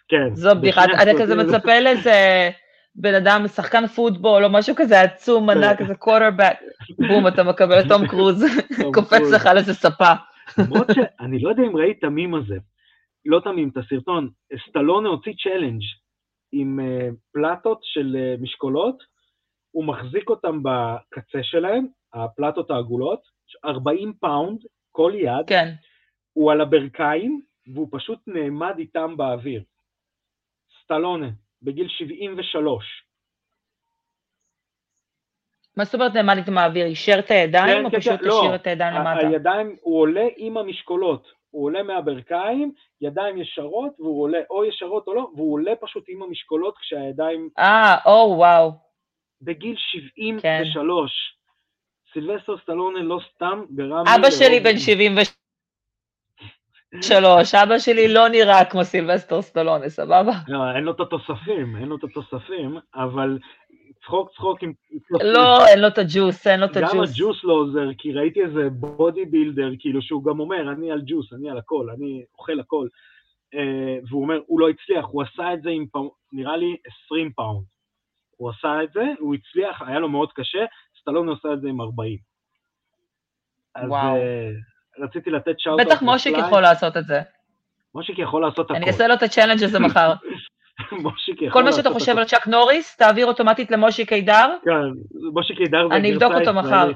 כן. זאת בדיחה. אתה כזה מצפה לאיזה בן אדם, שחקן פוטבול או משהו כזה עצום, ענק, כזה קווטרבק, בום, אתה מקבל את תום קרוז, קופץ לך על איזה ספה. למרות שאני לא יודע אם ראית את המים הזה, לא את המים, את הסרטון, סטלונה הוציא צ'לנג' עם אה, פלטות של אה, משקולות, הוא מחזיק אותם בקצה שלהם, הפלטות העגולות, 40 פאונד, כל יד, כן. הוא על הברכיים, והוא פשוט נעמד איתם באוויר. סטלונה, בגיל 73. מה זאת אומרת נעמד איתם באוויר? אישר את הידיים, כן, או כן, פשוט כן, השאיר לא, את הידיים למטה? הידיים, הוא עולה עם המשקולות. הוא עולה מהברכיים, ידיים ישרות, והוא עולה או ישרות או לא, והוא עולה פשוט עם המשקולות כשהידיים... אה, או, וואו. בגיל 73. כן. סילבסטר סטלונה לא סתם גרם... אבא שלי בן 73. שלוש, אבא שלי לא נראה כמו סילבסטר סטלונה, סבבה? לא, אין לו את התוספים, אין לו את התוספים, אבל צחוק צחוק עם... לא, אין לו את הג'וס, אין לו את הג'וס. גם הג'וס לא עוזר, כי ראיתי איזה body builder, כאילו, שהוא גם אומר, אני על ג'וס, אני על הכל, אני אוכל הכל. אה, והוא אומר, הוא לא הצליח, הוא עשה את זה עם, נראה לי, 20 פאונד. הוא עשה את זה, הוא הצליח, היה לו מאוד קשה, סטלון עושה את זה עם 40. אז וואו. רציתי לתת shout בטח מושיק יכול לעשות את זה. מושיק יכול לעשות הכול. אני אעשה לו את ה challenge הזה מחר. מושיק יכול כל מה שאתה חושב על צ'אק נוריס, תעביר אוטומטית למושיק קידר. כן, מושיק קידר זה אני אבדוק אותו מחר.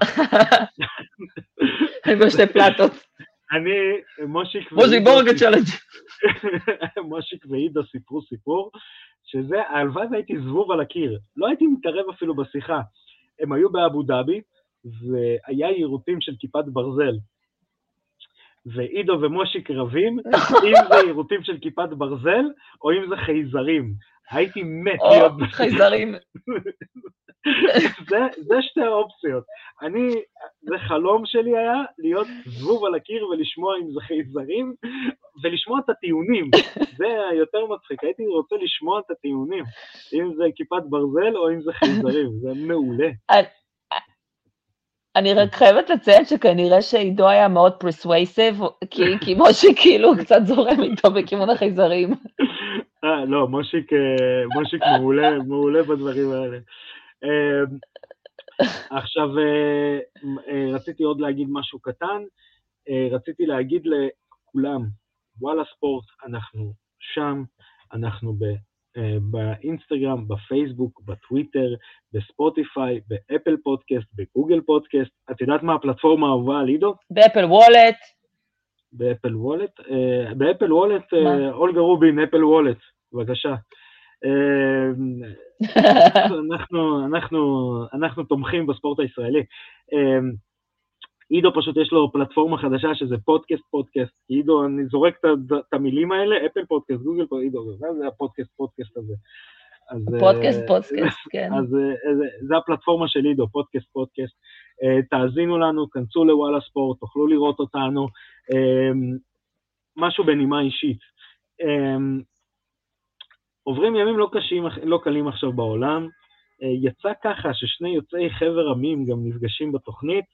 אני בשתי פלטות. אני, מושיק... מושיק בורגה challenge. מושיק ועידו סיפרו סיפור, שזה, הלוואי והייתי זבוב על הקיר. לא הייתי מתערב אפילו בשיחה. הם היו באבו דאבי, והיה יירוטים של כיפת ברזל. ועידו ומושיק רבים, אם זה יירוטים של כיפת ברזל, או אם זה חייזרים. הייתי מת להיות... או, חייזרים. זה, זה שתי האופציות. אני, זה חלום שלי היה להיות זבוב על הקיר ולשמוע אם זה חייזרים, ולשמוע את הטיעונים. זה יותר מצחיק, הייתי רוצה לשמוע את הטיעונים, אם זה כיפת ברזל או אם זה חייזרים, זה מעולה. אני רק חייבת לציין שכנראה שעידו היה מאוד פרסווייסיב, כי, כי מושיק כאילו קצת זורם איתו בכיוון החייזרים. אה, לא, מושיק, אה, מושיק מעולה, מעולה בדברים האלה. אה, עכשיו, רציתי עוד להגיד משהו קטן. רציתי להגיד לכולם, וואלה ספורט, אנחנו שם, אנחנו ב... אה, באינסטגרם, בפייסבוק, בטוויטר, בספוטיפיי, באפל פודקאסט, בגוגל פודקאסט. את יודעת מה הפלטפורמה האהובה על עידו? באפל וולט. באפל וולט? אה, באפל וולט, אה, אולגה רובין, אפל וולט, בבקשה. אנחנו, אנחנו, אנחנו תומכים בספורט הישראלי. עידו פשוט יש לו פלטפורמה חדשה שזה פודקאסט פודקאסט, עידו, אני זורק את המילים האלה, אפל פודקאסט, גוגל פודקאסט, עידו, זה הפודקאסט פודקאסט הזה? פודקאסט אה, פודקאסט, כן. אז אה, זה הפלטפורמה של עידו, פודקאסט פודקאסט. אה, תאזינו לנו, כנסו לוואלה ספורט, תוכלו לראות אותנו. משהו בנימה אישית. עוברים ימים לא קשים, לא קלים עכשיו בעולם. יצא ככה ששני יוצאי חבר עמים גם נפגשים בתוכנית.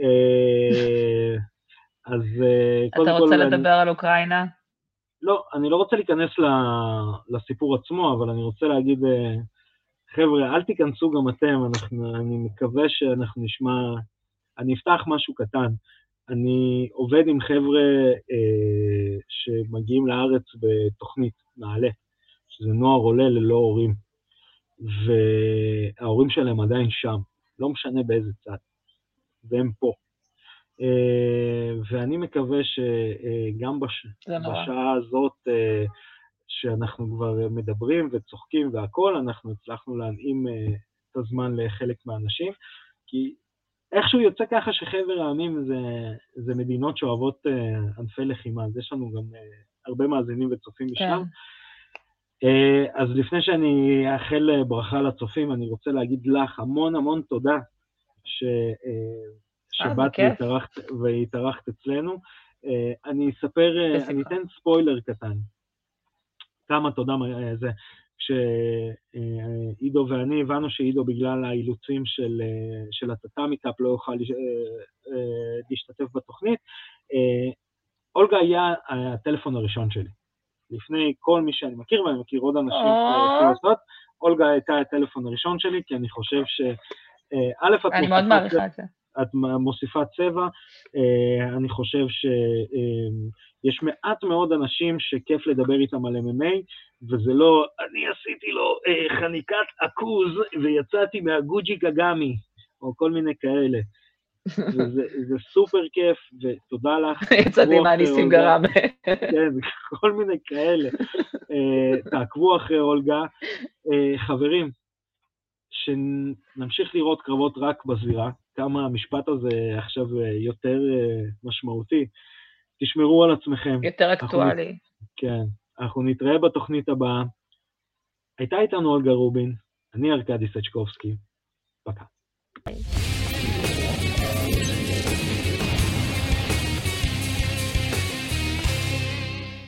אה, אז אה, קודם כל... אתה רוצה לדבר על אוקראינה? לא, אני לא רוצה להיכנס לסיפור עצמו, אבל אני רוצה להגיד, אה, חבר'ה, אל תיכנסו גם אתם, אנחנו, אני מקווה שאנחנו נשמע, אני אפתח משהו קטן. אני עובד עם חבר'ה אה, שמגיעים לארץ בתוכנית, נעלה, שזה נוער עולה ללא הורים, וההורים שלהם עדיין שם, לא משנה באיזה צד. והם פה. אה, ואני מקווה שגם בש... בשעה הזאת אה, שאנחנו כבר מדברים וצוחקים והכול, אנחנו הצלחנו להנעים אה, את הזמן לחלק מהאנשים, כי איכשהו יוצא ככה שחבר העמים זה, זה מדינות שאוהבות ענפי לחימה, אז יש לנו גם הרבה מאזינים וצופים כן. משם. אז לפני שאני אאחל ברכה לצופים, אני רוצה להגיד לך המון המון תודה שבאת והתארחת אצלנו. אה, אני אספר, אה, אני אתן ספוילר קטן. כמה תודה זה. כשעידו ואני הבנו שעידו בגלל האילוצים של, של הטאטאמי קאפ לא יוכל להשתתף בתוכנית, אולגה היה הטלפון הראשון שלי. לפני כל מי שאני מכיר, ואני מכיר עוד אנשים שעושות, אולגה הייתה הטלפון הראשון שלי, כי אני חושב ש... א', את אני מאוד מעריכה את זה. את מוסיפה צבע, אה, אני חושב שיש מעט מאוד אנשים שכיף לדבר איתם על MMA, וזה לא, אני עשיתי לו אה, חניקת עכוז ויצאתי מהגוג'י גגמי, או כל מיני כאלה. וזה זה סופר כיף, ותודה לך. יצאתי מהניסים גרם. כן, כל מיני כאלה. אה, תעקבו אחרי אולגה. חברים, שנמשיך לראות קרבות רק בזירה, כמה המשפט הזה עכשיו יותר משמעותי. תשמרו על עצמכם. יותר אקטואלי. אנחנו, כן. אנחנו נתראה בתוכנית הבאה. הייתה איתנו אולגה רובין, אני ארכדי סצ'קובסקי. פקה.